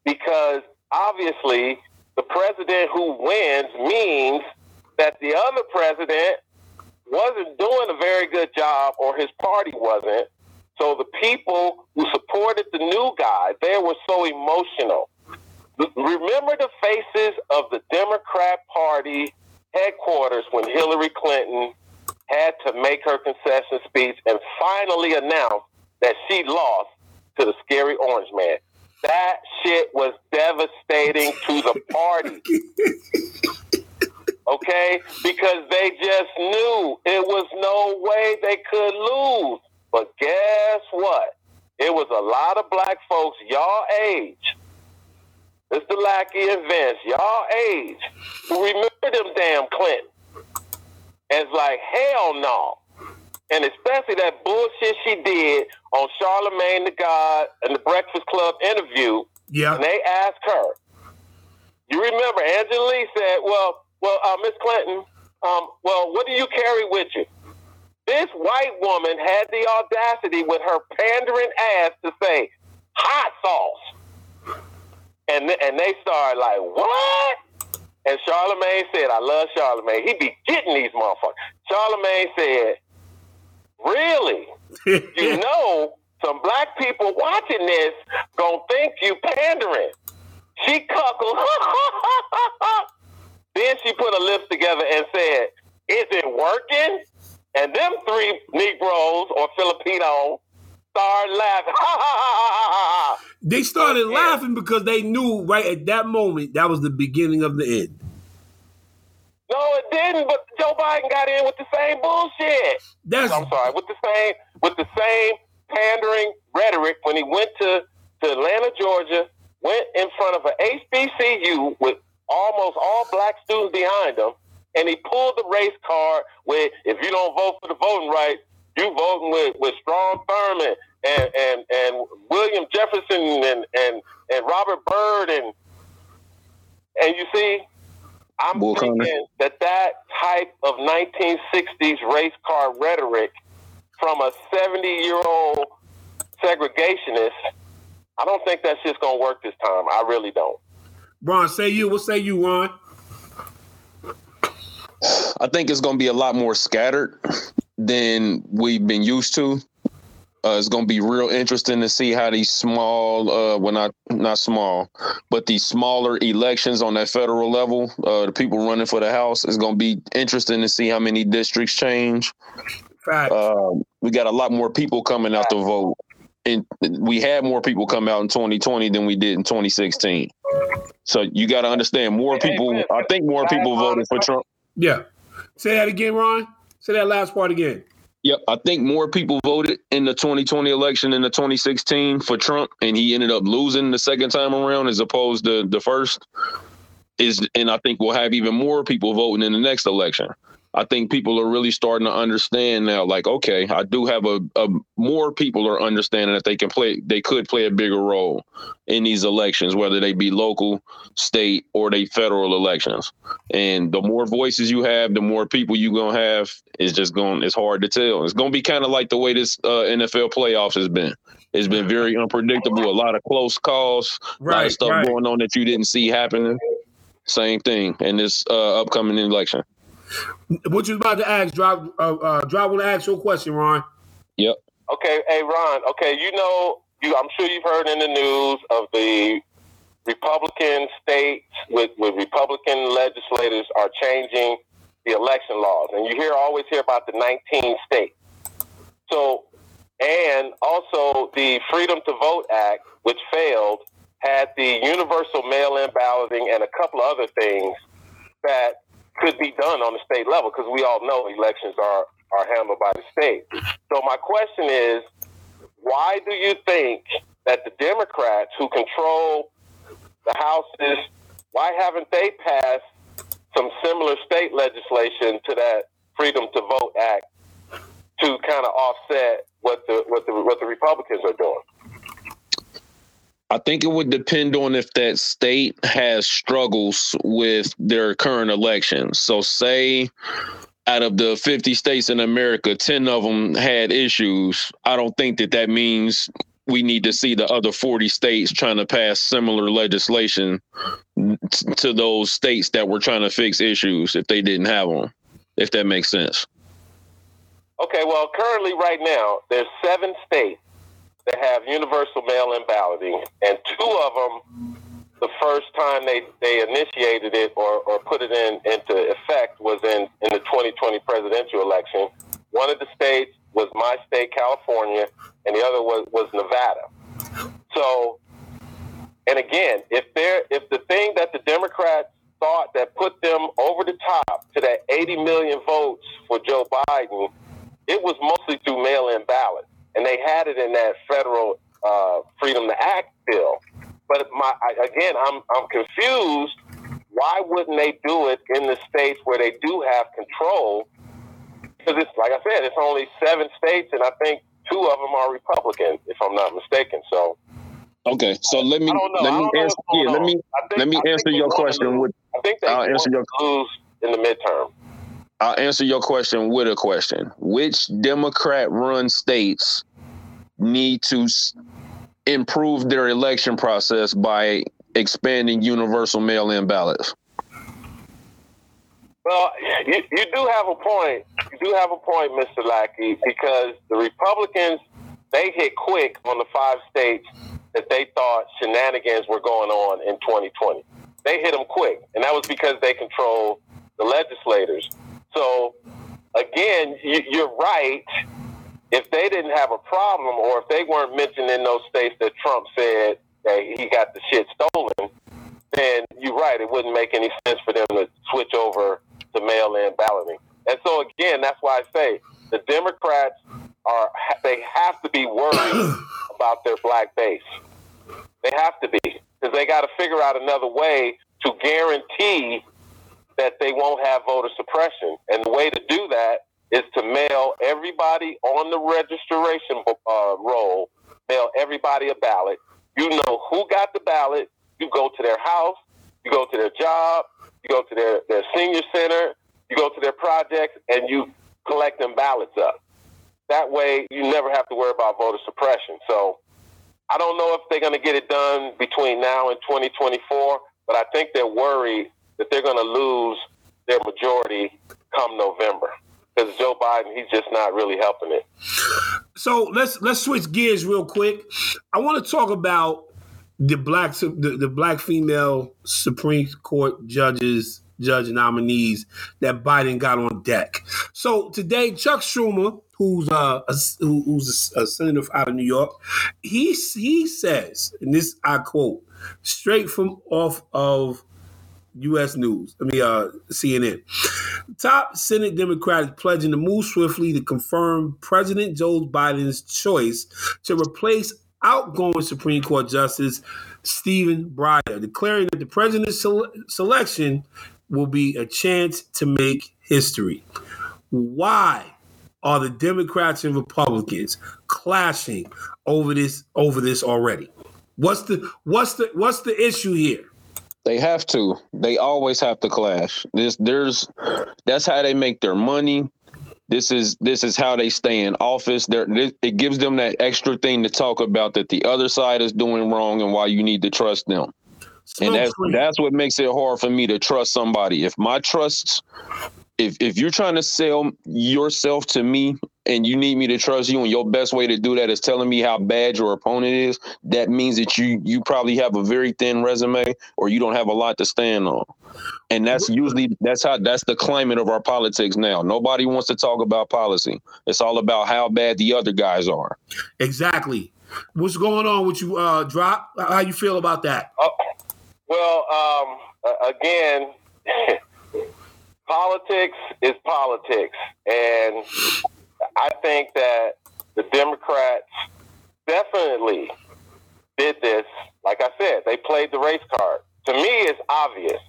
because obviously the president who wins means that the other president wasn't doing a very good job or his party wasn't. So the people who supported the new guy, they were so emotional. Remember the faces of the Democrat Party headquarters when Hillary Clinton had to make her concession speech and finally announced that she lost to the scary orange man. That shit was devastating to the party. Okay? Because they just knew it was no way they could lose. But guess what? It was a lot of black folks y'all age. Mr. Lackey and Vince, y'all age, who remember them damn Clinton. And it's like, hell no. And especially that bullshit she did on Charlemagne the God and the Breakfast Club interview. Yeah. And they asked her. You remember Angela Yee said, "Well, well, uh, Miss Clinton, um, well, what do you carry with you?" This white woman had the audacity with her pandering ass to say, "Hot sauce," and and they started like, "What?" And Charlemagne said, "I love Charlemagne. He be getting these motherfuckers." Charlemagne said, "Really?" you know, some black people watching this gonna think you pandering. She cuckled. then she put her lips together and said, Is it working? And them three Negroes or Filipinos started laughing. They started Yeah. laughing because they knew right at that moment that was the beginning of the end. no, it didn't, but Joe Biden got in with the same bullshit. That's I'm sorry, with the same with the same pandering rhetoric when he went to, to Atlanta, Georgia, went in front of an HBCU with almost all black students behind him, and he pulled the race card with if you don't vote for the voting rights, you voting with, with Strom Thurmond and, and, and William Jefferson and, and, and Robert Byrd and and you see, I'm Bull thinking Connor. that that type of 1960s race car rhetoric from a 70 year old segregationist, I don't think that's just going to work this time. I really don't. Ron. Say you. What say you, Ron? I think it's going to be a lot more scattered than we've been used to. Uh, it's going to be real interesting to see how these small, uh, well, not not small, but these smaller elections on that federal level, uh, the people running for the House, it's going to be interesting to see how many districts change. Fact. Um, we got a lot more people coming out to vote, and we had more people come out in 2020 than we did in 2016. So you got to understand, more people. I think more people voted for Trump. Yeah. Say that again, Ron. Say that last part again. Yep, I think more people voted in the 2020 election than the 2016 for Trump, and he ended up losing the second time around as opposed to the first. Is and I think we'll have even more people voting in the next election. I think people are really starting to understand now. Like, okay, I do have a, a more people are understanding that they can play, they could play a bigger role in these elections, whether they be local, state, or they federal elections. And the more voices you have, the more people you gonna have. It's just going. It's hard to tell. It's gonna be kind of like the way this uh, NFL playoffs has been. It's been very unpredictable. A lot of close calls, right, a lot of stuff right. going on that you didn't see happening. Same thing in this uh, upcoming election. What you about to ask? Drop, uh, uh, drop. Want to ask your question, Ron? Yep. Okay, hey Ron. Okay, you know, you. I'm sure you've heard in the news of the Republican states with with Republican legislators are changing the election laws, and you hear always hear about the 19 states. So, and also the Freedom to Vote Act, which failed, had the universal mail-in balloting and a couple of other things that could be done on the state level because we all know elections are, are handled by the state. So my question is, why do you think that the Democrats who control the houses, why haven't they passed some similar state legislation to that Freedom to Vote Act to kind of offset what the what the what the Republicans are doing? I think it would depend on if that state has struggles with their current elections. So, say out of the 50 states in America, 10 of them had issues. I don't think that that means we need to see the other 40 states trying to pass similar legislation to those states that were trying to fix issues if they didn't have them, if that makes sense. Okay, well, currently, right now, there's seven states that have universal mail-in balloting, and two of them, the first time they, they initiated it or, or put it in into effect was in, in the 2020 presidential election. One of the states was my state, California, and the other was, was Nevada. So, and again, if there if the thing that the Democrats thought that put them over the top to that 80 million votes for Joe Biden, it was mostly through mail-in ballots and they had it in that federal uh, Freedom to Act bill. But my again, I'm I'm confused. Why wouldn't they do it in the states where they do have control? Because it's like I said, it's only seven states, and I think two of them are Republican, if I'm not mistaken. So. Okay, so let me let me answer. Yeah, let me think, let me answer your question. With, I think they I'll answer your lose in the midterm. I'll answer your question with a question. Which Democrat run states need to improve their election process by expanding universal mail in ballots? Well, you, you do have a point. You do have a point, Mr. Lackey, because the Republicans, they hit quick on the five states that they thought shenanigans were going on in 2020. They hit them quick, and that was because they control the legislators. So again, you're right. If they didn't have a problem, or if they weren't mentioned in those states that Trump said that he got the shit stolen, then you're right. It wouldn't make any sense for them to switch over to mail-in balloting. And so again, that's why I say the Democrats are they have to be worried about their black base. They have to be because they got to figure out another way to guarantee that they won't have voter suppression. And the way to do that is to mail everybody on the registration uh, roll, mail everybody a ballot. You know who got the ballot. You go to their house, you go to their job, you go to their, their senior center, you go to their projects, and you collect them ballots up. That way, you never have to worry about voter suppression. So I don't know if they're going to get it done between now and 2024, but I think they're worried that they're going to lose their majority come November because Joe Biden he's just not really helping it. So let's let's switch gears real quick. I want to talk about the black the, the black female Supreme Court judges judge nominees that Biden got on deck. So today, Chuck Schumer, who's uh, a, who's a, senator out of New York, he he says, and this I quote straight from off of U.S. News. I mean, uh, CNN. Top Senate Democrats pledging to move swiftly to confirm President Joe Biden's choice to replace outgoing Supreme Court Justice Stephen Breyer, declaring that the president's sele- selection will be a chance to make history. Why are the Democrats and Republicans clashing over this over this already? What's the what's the what's the issue here? They have to. They always have to clash. This there's that's how they make their money. This is this is how they stay in office. There it gives them that extra thing to talk about that the other side is doing wrong and why you need to trust them. So and that's that's what makes it hard for me to trust somebody. If my trust if if you're trying to sell yourself to me and you need me to trust you and your best way to do that is telling me how bad your opponent is that means that you you probably have a very thin resume or you don't have a lot to stand on. And that's usually that's how that's the climate of our politics now. Nobody wants to talk about policy. It's all about how bad the other guys are. Exactly. What's going on with you uh drop? How you feel about that? Uh, well um again politics is politics. And I think that the Democrats definitely did this. Like I said, they played the race card. To me, it's obvious,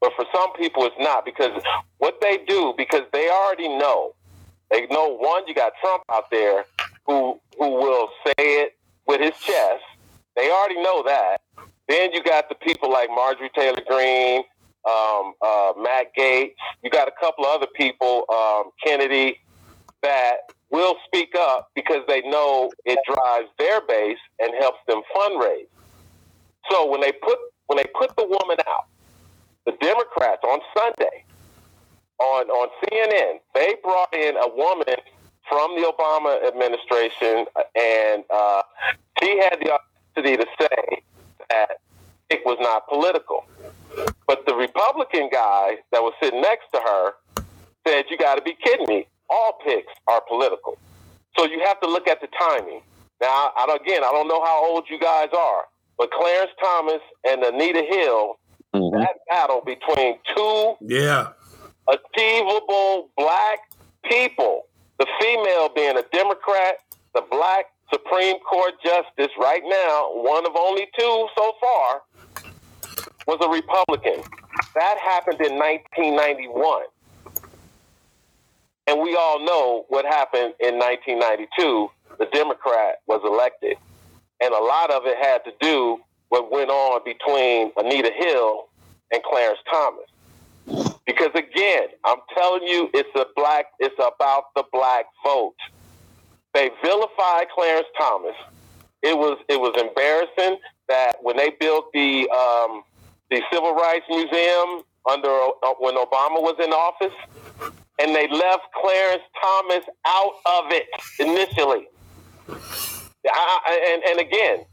but for some people, it's not because what they do because they already know. They know one, you got Trump out there who who will say it with his chest. They already know that. Then you got the people like Marjorie Taylor Greene, um, uh, Matt Gaetz. You got a couple of other people, um, Kennedy that will speak up because they know it drives their base and helps them fundraise. So when they put when they put the woman out, the Democrats on Sunday on on CNN, they brought in a woman from the Obama administration, and uh, she had the opportunity to say that it was not political. But the Republican guy that was sitting next to her said, "You got to be kidding me! All picks are political. So you have to look at the timing. Now, I, again, I don't know how old you guys are, but Clarence Thomas and Anita Hill, mm-hmm. that battle between two yeah. achievable black people, the female being a Democrat, the black Supreme Court justice right now, one of only two so far, was a Republican. That happened in 1991. And we all know what happened in 1992. The Democrat was elected. And a lot of it had to do what went on between Anita Hill and Clarence Thomas. Because again, I'm telling you, it's a black, it's about the black vote. They vilified Clarence Thomas. It was it was embarrassing that when they built the um, the Civil Rights Museum under uh, when Obama was in office, and they left Clarence Thomas out of it initially. I, and, and again,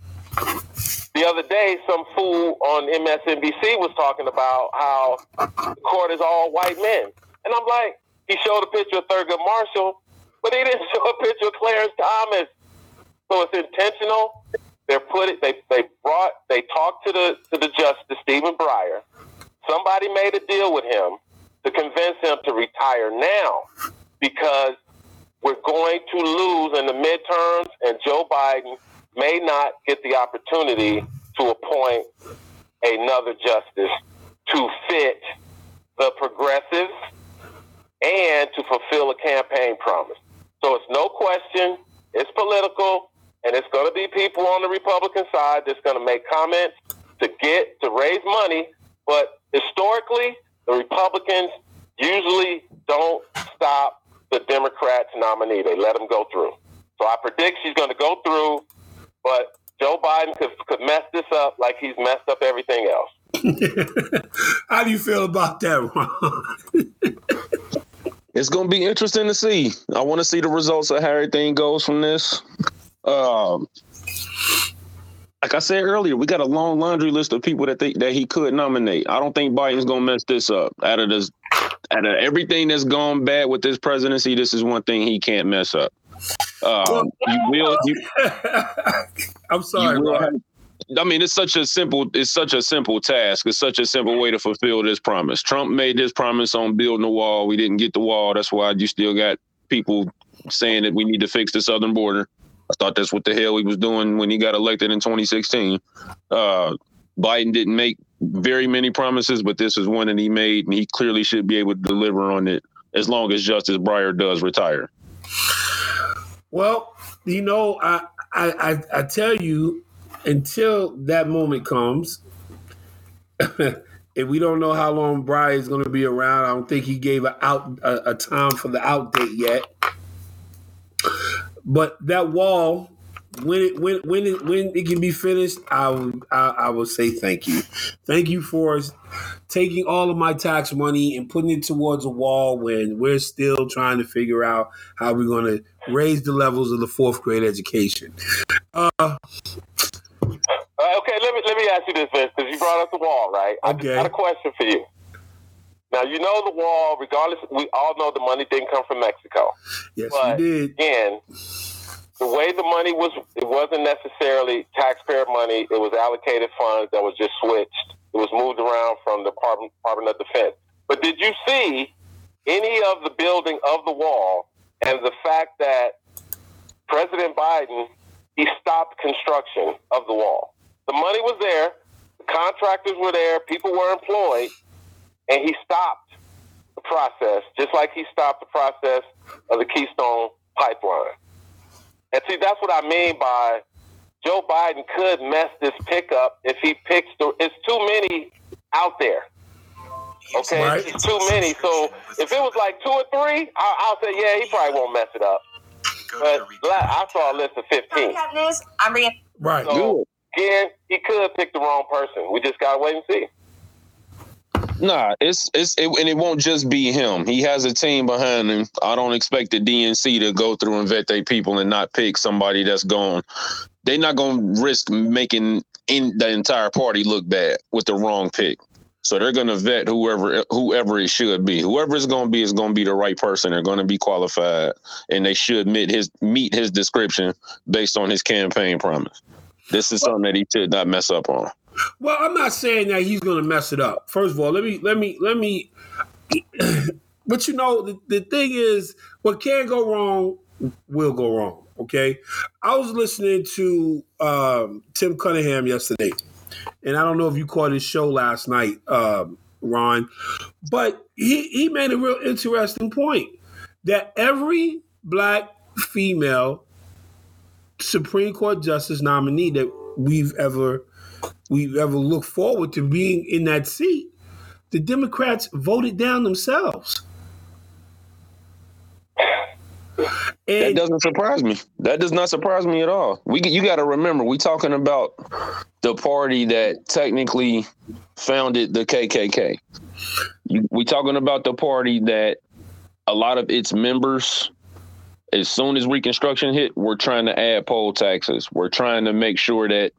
the other day, some fool on MSNBC was talking about how the court is all white men. And I'm like, he showed a picture of Thurgood Marshall, but he didn't show a picture of Clarence Thomas. So it's intentional. They're put it. They they brought. They talked to the to the justice Stephen Breyer. Somebody made a deal with him to convince him to retire now because we're going to lose in the midterms and Joe Biden may not get the opportunity to appoint another justice to fit the progressives and to fulfill a campaign promise. So it's no question, it's political, and it's going to be people on the Republican side that's going to make comments to get to raise money. But historically, the Republicans usually don't stop the Democrats nominee. They let them go through. So I predict she's going to go through, but Joe Biden could, could mess this up like he's messed up everything else. How do you feel about that, Ron? it's going to be interesting to see. I want to see the results of how everything goes from this. Um, like I said earlier, we got a long laundry list of people that they, that he could nominate. I don't think Biden's gonna mess this up. Out of this, out of everything that's gone bad with this presidency, this is one thing he can't mess up. Um, you will. You, I'm sorry, have, I mean, it's such a simple. It's such a simple task. It's such a simple way to fulfill this promise. Trump made this promise on building the wall. We didn't get the wall. That's why you still got people saying that we need to fix the southern border. I thought that's what the hell he was doing when he got elected in 2016. Uh, Biden didn't make very many promises, but this is one that he made, and he clearly should be able to deliver on it as long as Justice Breyer does retire. Well, you know, I I I, I tell you, until that moment comes, and we don't know how long Breyer is going to be around. I don't think he gave a out a, a time for the out date yet. But that wall, when it when when it when it can be finished, I will I, I will say thank you, thank you for taking all of my tax money and putting it towards a wall when we're still trying to figure out how we're going to raise the levels of the fourth grade education. Uh, Uh, okay, let me let me ask you this, Vince, because you brought up the wall, right? I Okay. got a question for you. Now you know the wall. Regardless, we all know the money didn't come from Mexico. yes, But did. again, the way the money was, it wasn't necessarily taxpayer money. It was allocated funds that was just switched. It was moved around from the Department, Department of Defense. But did you see any of the building of the wall and the fact that President Biden he stopped construction of the wall? The money was there, the contractors were there, people were employed, and he stopped the process, just like he stopped the process of the Keystone pipeline. And see, that's what I mean by Joe Biden could mess this pickup if he picks the. It's too many out there. Okay, Right. it's too many. So if it was like two or three, I, I'll say yeah, he probably won't mess it up. But la- I saw a list of fifteen. I'm Rhea. Right. So again, he could pick the wrong person. We just gotta wait and see. Nah, it's it's it, and it won't just be him. He has a team behind him. I don't expect the DNC to go through and vet their people and not pick somebody that's gone. They're not going to risk making in the entire party look bad with the wrong pick. So they're going to vet whoever whoever it should be. Whoever it's going to be is going to be the right person. They're going to be qualified, and they should meet his meet his description based on his campaign promise. This is something that he should not mess up on. Well, I'm not saying that he's going to mess it up. First of all, let me let me let me. but you know, the, the thing is, what can go wrong will go wrong. Okay, I was listening to um, Tim Cunningham yesterday, and I don't know if you caught his show last night, um, Ron, but he he made a real interesting point that every black female Supreme Court justice nominee that we've ever we've ever look forward to being in that seat, the Democrats voted down themselves. That doesn't surprise me. That does not surprise me at all. We you got to remember we talking about the party that technically founded the KKK. We talking about the party that a lot of its members, as soon as Reconstruction hit, were trying to add poll taxes. We're trying to make sure that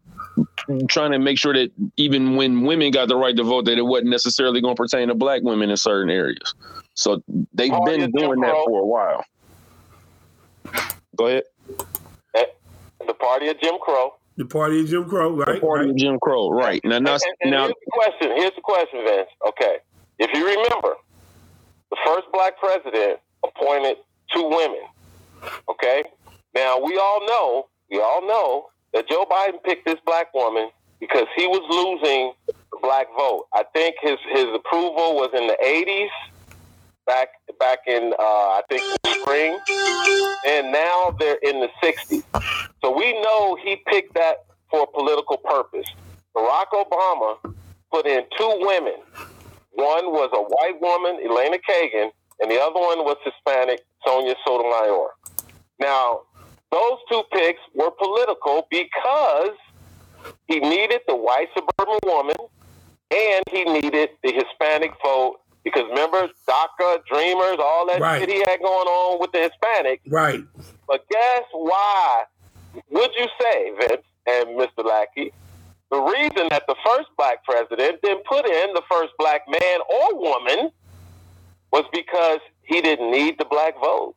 trying to make sure that even when women got the right to vote, that it wasn't necessarily going to pertain to black women in certain areas. So they've Party been of Jim doing that for a while. Go ahead. Eh, The party of Jim Crow. the party of Jim Crow, right? The right? party right. of Jim Crow, right? Now, now, and, and now here's the question. Here's the question, Vince. Okay, if you remember, the first black president appointed two women. Okay, now we all know, we all know that Joe Biden picked this black woman because he was losing the black vote. I think his his approval was in the 80s, back back in uh, I think spring, and now they're in the 60s. So we know he picked that for a political purpose. Barack Obama put in two women. One was a white woman, Elena Kagan, and the other one was Hispanic, Sonia Sotomayor. Now, those two picks were political because he needed the white suburban woman and he needed the Hispanic vote because remember DACA, Dreamers, all that Right. shit he had going on with the Hispanic. Right. But guess why would you say, Vince and Mr. Lackey, the reason that the first black president didn't put in the first black man or woman was because he didn't need the black vote.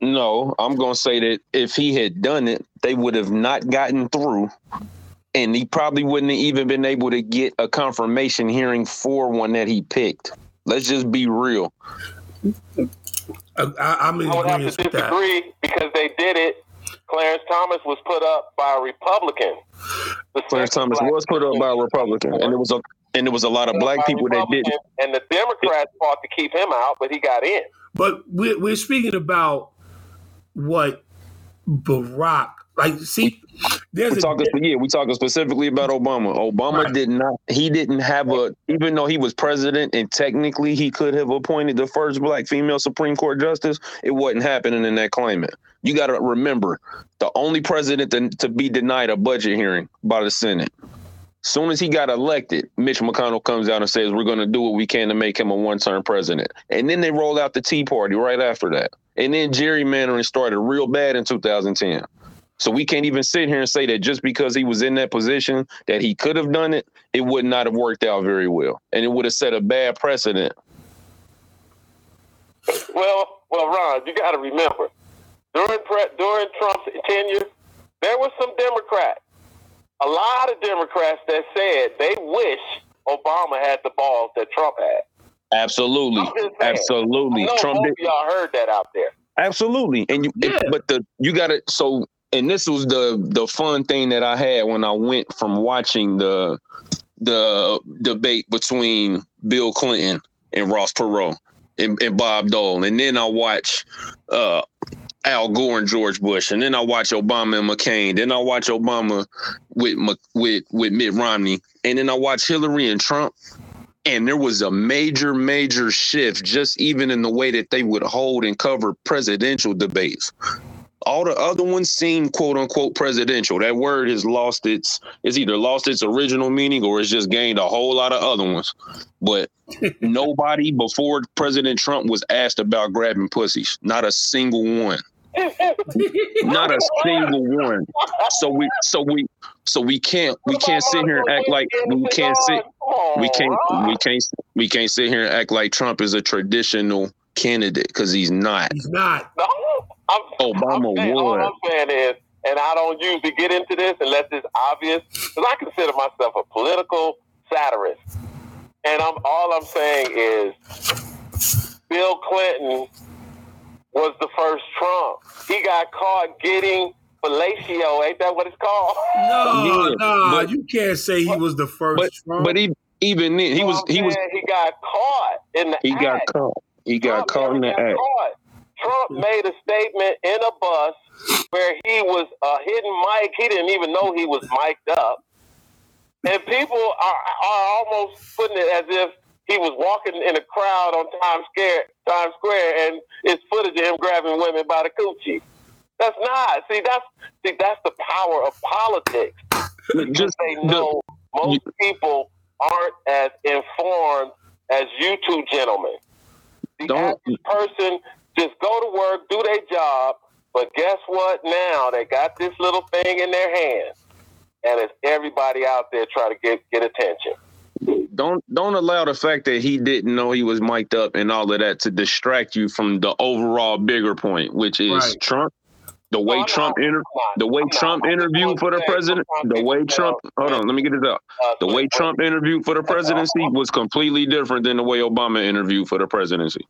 No, I'm going to say that if he had done it, they would have not gotten through. And he probably wouldn't have even been able to get a confirmation hearing for one that he picked. Let's just be real. I, I, I'm in I would have to with that. disagree because they did it Clarence Thomas was put up by a Republican. The Clarence Thomas was put up by a Republican, and there was a and there was a lot of black people that didn't. And the Democrats fought to keep him out, but he got in. But we're, we're speaking about what Barack, like, see, there's We're a, talking, yeah, we talking specifically about Obama. Obama Right. did not. He didn't have a. Even though he was president and technically he could have appointed the first black female Supreme Court justice, it wasn't happening in that climate. You got to remember, the only president to, to be denied a budget hearing by the Senate. Soon as he got elected, Mitch McConnell comes out and says, "We're going to do what we can to make him a one-term president." And then they rolled out the Tea Party right after that. And then gerrymandering started real bad in 2010. So we can't even sit here and say that just because he was in that position that he could have done it, it would not have worked out very well, and it would have set a bad precedent. Well, well, Ron, you got to remember during during Trump's tenure, there were some Democrats, a lot of Democrats that said they wish Obama had the balls that Trump had. Absolutely, I'm just saying. absolutely. Trump did y'all heard that out there. absolutely, and you. it- but the you got to so, and this was the the fun thing that I had when I went from watching the the debate between Bill Clinton and Ross Perot and, and Bob Dole, and then I watch uh, Al Gore and George Bush, and then I watch Obama and McCain, then I watch Obama with with with Mitt Romney, and then I watch Hillary and Trump. And there was a major, major shift just even in the way that they would hold and cover presidential debates. All the other ones seem quote unquote presidential. That word has lost its it's either lost its original meaning or it's just gained a whole lot of other ones. But nobody before President Trump was asked about grabbing pussies. Not a single one. Not a single one. So we so we so we can't we can't sit here and act like we can't sit we can't we can't we can't sit here and act like Trump is a traditional candidate because he's not. he's not. No, I'm, Obama I'm saying, all. I'm saying is, and I don't usually get into this unless it's obvious, because I consider myself a political satirist. And I'm all I'm saying is, Bill Clinton was the first Trump. He got caught getting fellatio. Ain't that what it's called? No, Yeah, no, but- you can't say he was the first But Trump. but he even then he was he oh, was he got caught in the he got caught. He got Trump caught in the act. caught. Trump made a statement in a bus where he was a hidden mic. He didn't even know he was mic'd up. And people are, are almost putting it as if he was walking in a crowd on Times Square, Times Square, and it's footage of him grabbing women by the coochie. That's not. See, that's see, that's the power of politics. Just They the- know most people aren't as informed as you two gentlemen. The Don't- average person just go to work, do their job, but guess what? Now they got this little thing in their hands, and it's everybody out there trying to get get attention. Don't don't allow the fact that he didn't know he was mic'd up and all of that to distract you from the overall bigger point, which is Right. Trump. The way No, Trump inter- the way I'm. Trump just interviewed for the president, the way Trump hold on, let me get it out. Uh, The way Trump interviewed for the presidency was completely different than the way Obama interviewed for the presidency.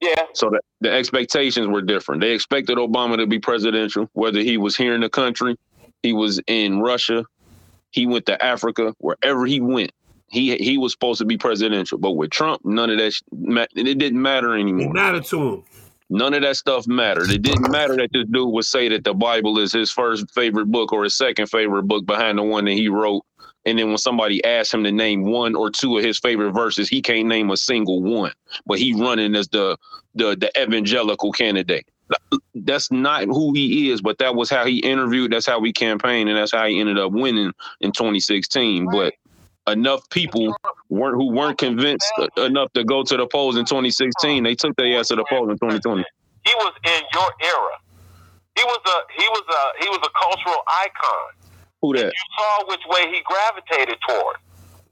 yeah, So the, the expectations were different. They expected Obama to be presidential, whether he was here in the country, he was in Russia, he went to Africa, wherever he went. He he was supposed to be presidential, but with Trump, none of that sh- it didn't matter anymore. it mattered to him. None of that stuff mattered. It didn't matter that this dude would say that the Bible is his first favorite book or his second favorite book behind the one that he wrote. And then when somebody asked him to name one or two of his favorite verses, he can't name a single one. But he running as the the the evangelical candidate. That's not who he is, but that was how he interviewed. That's how he campaigned, and that's how he ended up winning in 2016. But enough people weren't who weren't convinced enough to go to the polls in 2016. They took their ass to the polls in 2020. he was in your era. He was a he was a he was a cultural icon. Who that? You saw which way he gravitated toward.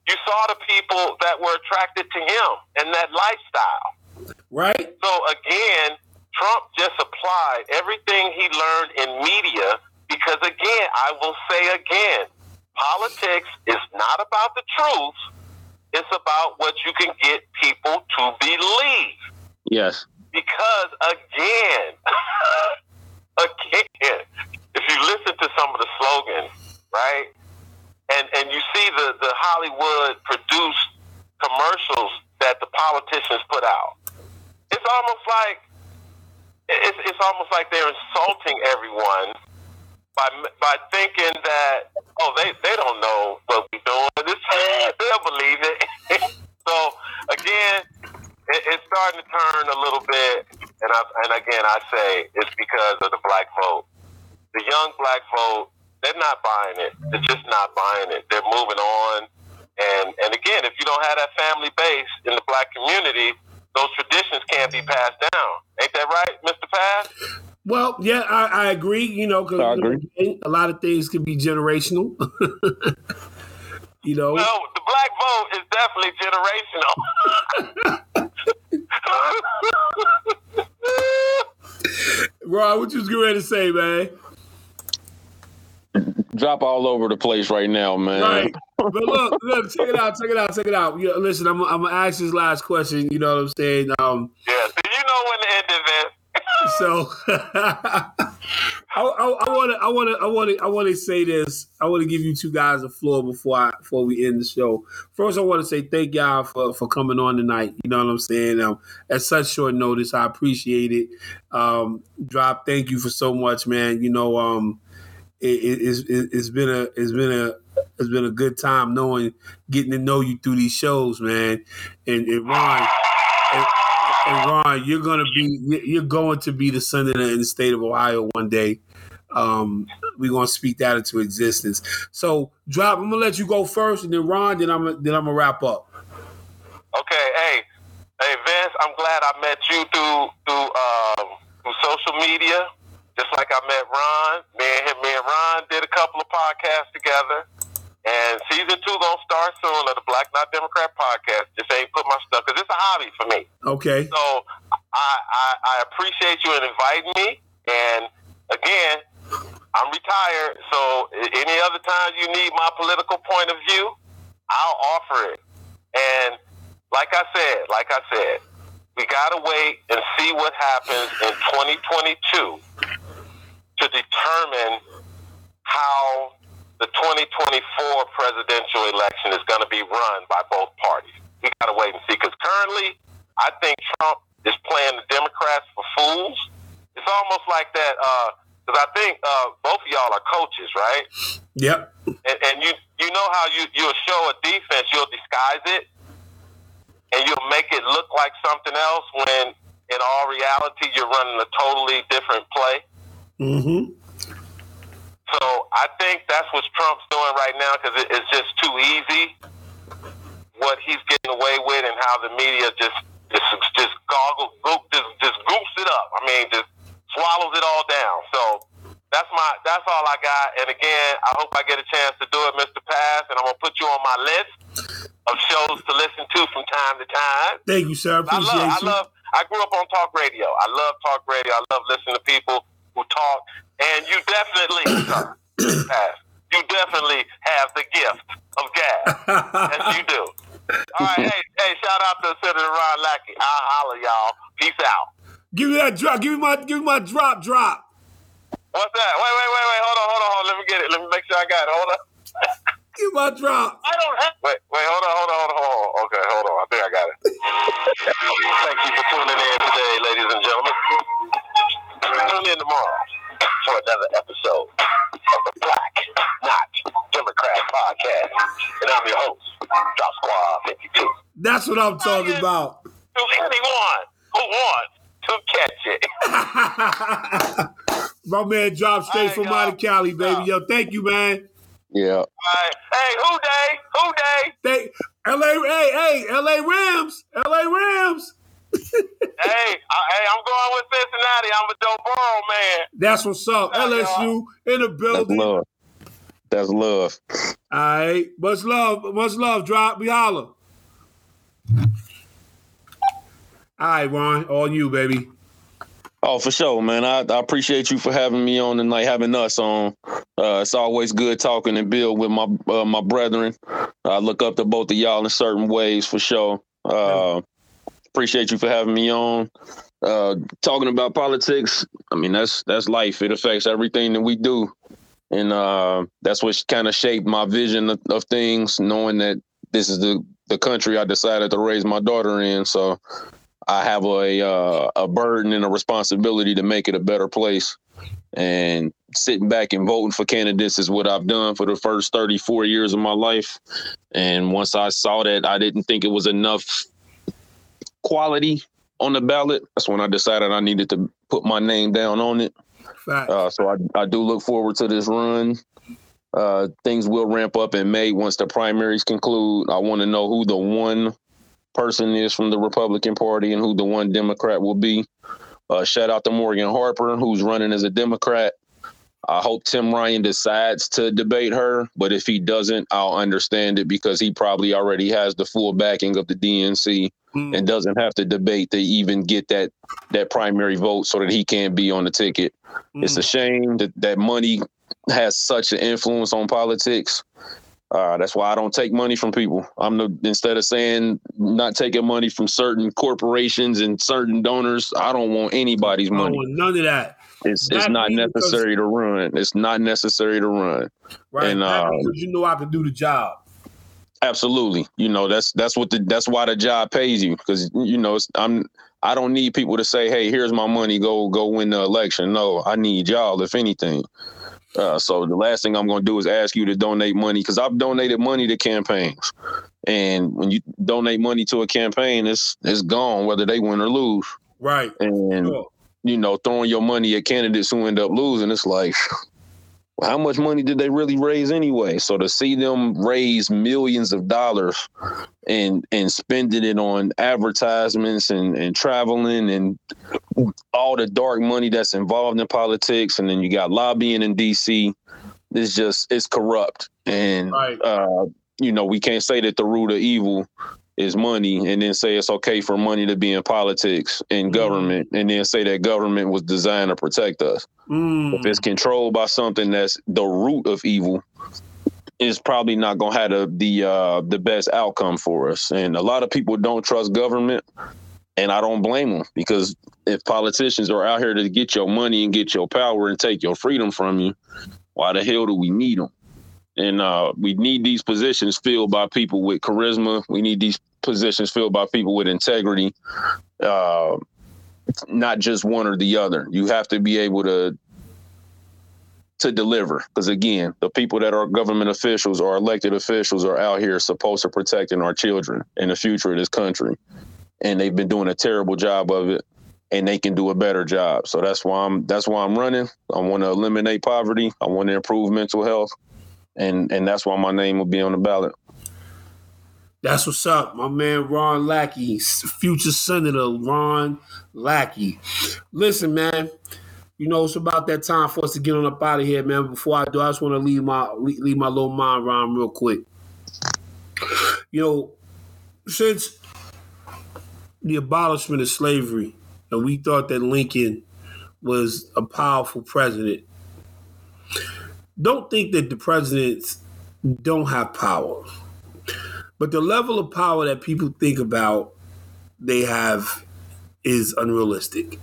You saw the people that were attracted to him and that lifestyle. Right? So again, Trump just applied everything he learned in media because again, I will say again, politics is not about the truth. It's about what you can get people to believe. Yes. Because again, again, if you listen to some of the slogans, right, and and you see the the Hollywood produced commercials that the politicians put out, it's almost like it's it's almost like they're insulting everyone by by thinking that oh they they don't know what we're doing. This they'll believe it. so again, it, it's starting to turn a little bit, and I, and again I say it's because of the black vote. The young black vote, they're not buying it. They're just not buying it. They're moving on. And and again, if you don't have that family base in the black community, those traditions can't be passed down. Ain't that right, Mr. Pass? Well, yeah, I, I agree. You know, because a lot of things can be generational. you know. Well, the black vote is definitely generational. Ron, what you was ready to say, man? Drop all over the place right now, man. Right. But look, look, check it out, check it out, check it out. You know, listen, I'm, I'm gonna ask this last question. You know what I'm saying? Um, yeah. So you know when the end event so I want to, I want to, I want to, I want to say this. I want to give you two guys the floor before I before we end the show. First, I want to say thank y'all for for coming on tonight. You know what I'm saying? Um, at such short notice, I appreciate it. Um, Drop, thank you for so much, man. You know, um, it, it, it's, it, it's been a it's been a it's been a good time knowing getting to know you through these shows, man. And, and Ron. And, and Ron, you're gonna be you're going to be the senator in the state of Ohio one day. Um, we're gonna speak that into existence. So, drop. I'm gonna let you go first, and then Ron, then I'm then I'm gonna wrap up. Okay. Hey, hey, Vince. I'm glad I met you through through um, through social media, just like I met Ron. Me and him, me and Ron did a couple of podcasts together. And season two gonna start soon of the Black Not Democrat podcast. Just ain't put my stuff because it's a hobby for me. Okay. So I, I I appreciate you inviting me. And again, I'm retired, so any other time you need my political point of view, I'll offer it. And like I said, like I said, we gotta wait and see what happens in 2022 to determine how the 2024 presidential election is going to be run by both parties. We got to wait and see because currently, I think Trump is playing the Democrats for fools. It's almost like that because uh, I think uh, both of y'all are coaches, right? Yep. And, and you you know how you you'll show a defense, you'll disguise it, and you'll make it look like something else when in all reality you're running a totally different play. Mm-hmm. So I think that's what Trump's doing right now because it, it's just too easy what he's getting away with and how the media just just just goggle just just goops it up. I mean, just swallows it all down. So that's my that's all I got. And again, I hope I get a chance to do it, Mr. Pass, and I'm gonna put you on my list of shows to listen to from time to time. Thank you, sir. Appreciate I love, you. I love. I grew up on talk radio. I love talk radio. I love listening to people talk and you definitely, you definitely have the gift of gas. yes, you do. All right, hey, hey, shout out to Senator Ron Lackey. I'll holler, y'all. Peace out. Give me that drop. Give me my, give me my drop, drop. What's that? Wait, wait, wait, wait. Hold on, hold on, hold on. Let me get it. Let me make sure I got it. Hold on. give me my drop. I don't have. Wait, wait. Hold on, hold on, hold on, hold on. Okay, hold on. I think I got it. Thank you for tuning in today, ladies and gentlemen. Tune in tomorrow for another episode of the Black Not Democrat podcast. And I'm your host, Drop Squad 52. That's what I'm talking about. To anyone who wants to catch it. My man dropped straight from out of Cali, baby. Yo, thank you, man. Yeah. All right. Hey, Who Dey? Who Dey? Thank LA, hey, hey, LA Rams. LA Rams hey, I, hey, I'm going with Cincinnati. I'm a Joe Burrow man. That's what's up. LSU in the building. That's love. That's love. All right. Much love. Much love. Drop. We holler. All right, Ron. All you, baby. Oh, for sure, man. I, I appreciate you for having me on and like having us on. Uh, it's always good talking and build with my uh, my brethren. I look up to both of y'all in certain ways for sure. Uh, appreciate you for having me on. uh, talking about politics, I mean that's that's life. It affects everything that we do, and uh, that's what kind of shaped my vision of, of, things. Knowing that this is the the country I decided to raise my daughter in, so I have a uh, a burden and a responsibility to make it a better place. And sitting back and voting for candidates is what I've done for the first 34 years of my life. And once I saw that, I didn't think it was enough quality on the ballot. That's when I decided I needed to put my name down on it. Uh, so I, I do look forward to this run. Uh, things will ramp up in May once the primaries conclude. I want to know who the one person is from the Republican Party and who the one Democrat will be. Uh, shout out to Morgan Harper, who's running as a Democrat. I hope Tim Ryan decides to debate her, but if he doesn't, I'll understand it because he probably already has the full backing of the DNC mm. and doesn't have to debate to even get that that primary vote so that he can't be on the ticket. Mm. It's a shame that that money has such an influence on politics. Uh, that's why I don't take money from people. I'm the instead of saying not taking money from certain corporations and certain donors, I don't want anybody's money. I want none of that. It's it's not necessary to run. It's not necessary to run. Right. And because you know I can do the job. Absolutely. You know that's that's what the that's why the job pays you because you know I'm I don't need people to say hey here's my money go go win the election. No, I need y'all if anything. Uh, so the last thing I'm going to do is ask you to donate money because I've donated money to campaigns, and when you donate money to a campaign, it's it's gone whether they win or lose. Right. And sure you know, throwing your money at candidates who end up losing, it's like, how much money did they really raise anyway? So to see them raise millions of dollars and and spending it on advertisements and, and traveling and all the dark money that's involved in politics, and then you got lobbying in DC, it's just it's corrupt. And right. uh, you know, we can't say that the root of evil is money and then say it's okay for money to be in politics and mm. government and then say that government was designed to protect us. Mm. If it's controlled by something that's the root of evil, it's probably not going to have the the, uh, the best outcome for us. And a lot of people don't trust government, and I don't blame them because if politicians are out here to get your money and get your power and take your freedom from you, why the hell do we need them? And uh, we need these positions filled by people with charisma. We need these positions filled by people with integrity, uh, not just one or the other. You have to be able to to deliver. Because again the people that are government officials or elected officials are out here supposed to protecting our children and the future of this country. And they've been doing a terrible job of it and they can do a better job. So that's why i'm that's why i'm running. I want to eliminate poverty. I want to improve mental health. And and that's why my name will be on the ballot that's what's up, my man Ron Lackey, future senator Ron Lackey. Listen, man, you know it's about that time for us to get on up out of here, man. Before I do, I just want to leave my leave my little mind Ron real quick. You know, since the abolishment of slavery, and we thought that Lincoln was a powerful president. Don't think that the presidents don't have power but the level of power that people think about they have is unrealistic.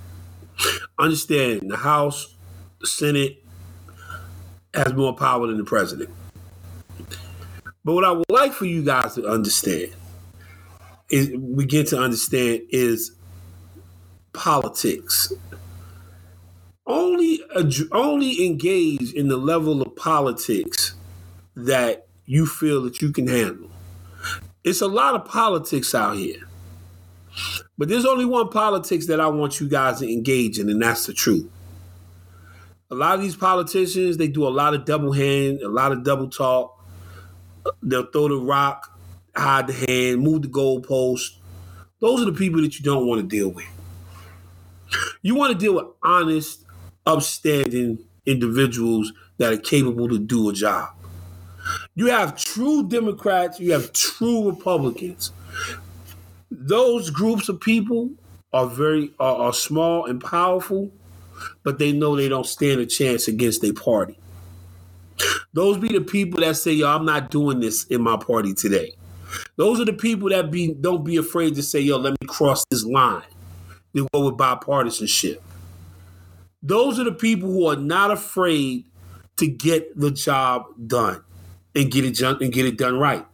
Understand the House, the Senate has more power than the president. But what I would like for you guys to understand is we get to understand is politics. Only only engage in the level of politics that you feel that you can handle. It's a lot of politics out here. But there's only one politics that I want you guys to engage in, and that's the truth. A lot of these politicians, they do a lot of double hand, a lot of double talk. They'll throw the rock, hide the hand, move the goalpost. Those are the people that you don't want to deal with. You want to deal with honest, upstanding individuals that are capable to do a job. You have true Democrats, you have true Republicans. Those groups of people are very are, are small and powerful, but they know they don't stand a chance against their party. Those be the people that say, "Yo, I'm not doing this in my party today." Those are the people that be don't be afraid to say, "Yo, let me cross this line." they go with bipartisanship. Those are the people who are not afraid to get the job done and get it done and get it done right.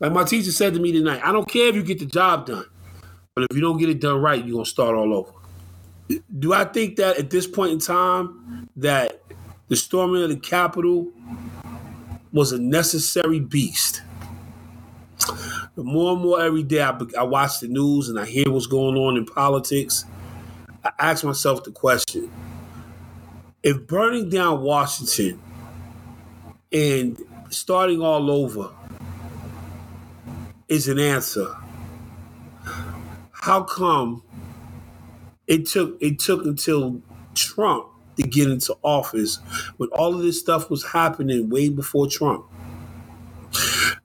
Like my teacher said to me tonight, I don't care if you get the job done, but if you don't get it done right, you're gonna start all over. Do I think that at this point in time that the storming of the Capitol was a necessary beast? The more and more every day I, I watch the news and I hear what's going on in politics, I ask myself the question: If burning down Washington and starting all over is an answer, how come it took it took until Trump to get into office when all of this stuff was happening way before Trump?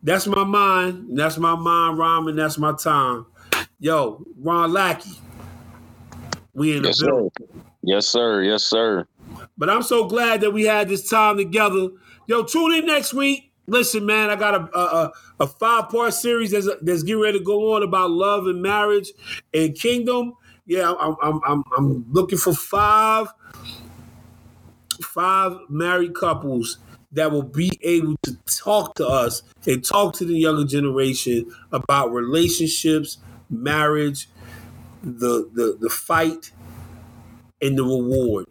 That's my mind. That's my mind, and that's my time. Yo, Ron Lackey. We in the Yes, building. sir. Yes, sir. Yes, sir. But I'm so glad that we had this time together. Yo, tune in next week. Listen, man, I got a a, a, five part series that's, that's getting ready to go on about love and marriage and kingdom. Yeah, I'm I'm I'm, I'm looking for five five married couples that will be able to talk to us and talk to the younger generation about relationships, marriage, the the the fight, and the reward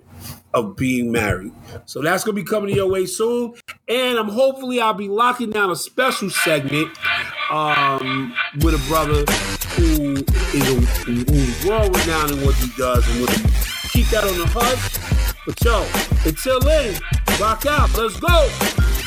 of being married. So that's gonna be coming your way soon. And I'm hopefully I'll be locking down a special segment um, with a brother who is a, who's world renowned in what he does and we'll keep that on the hush. But yo, until then, rock out. Let's go.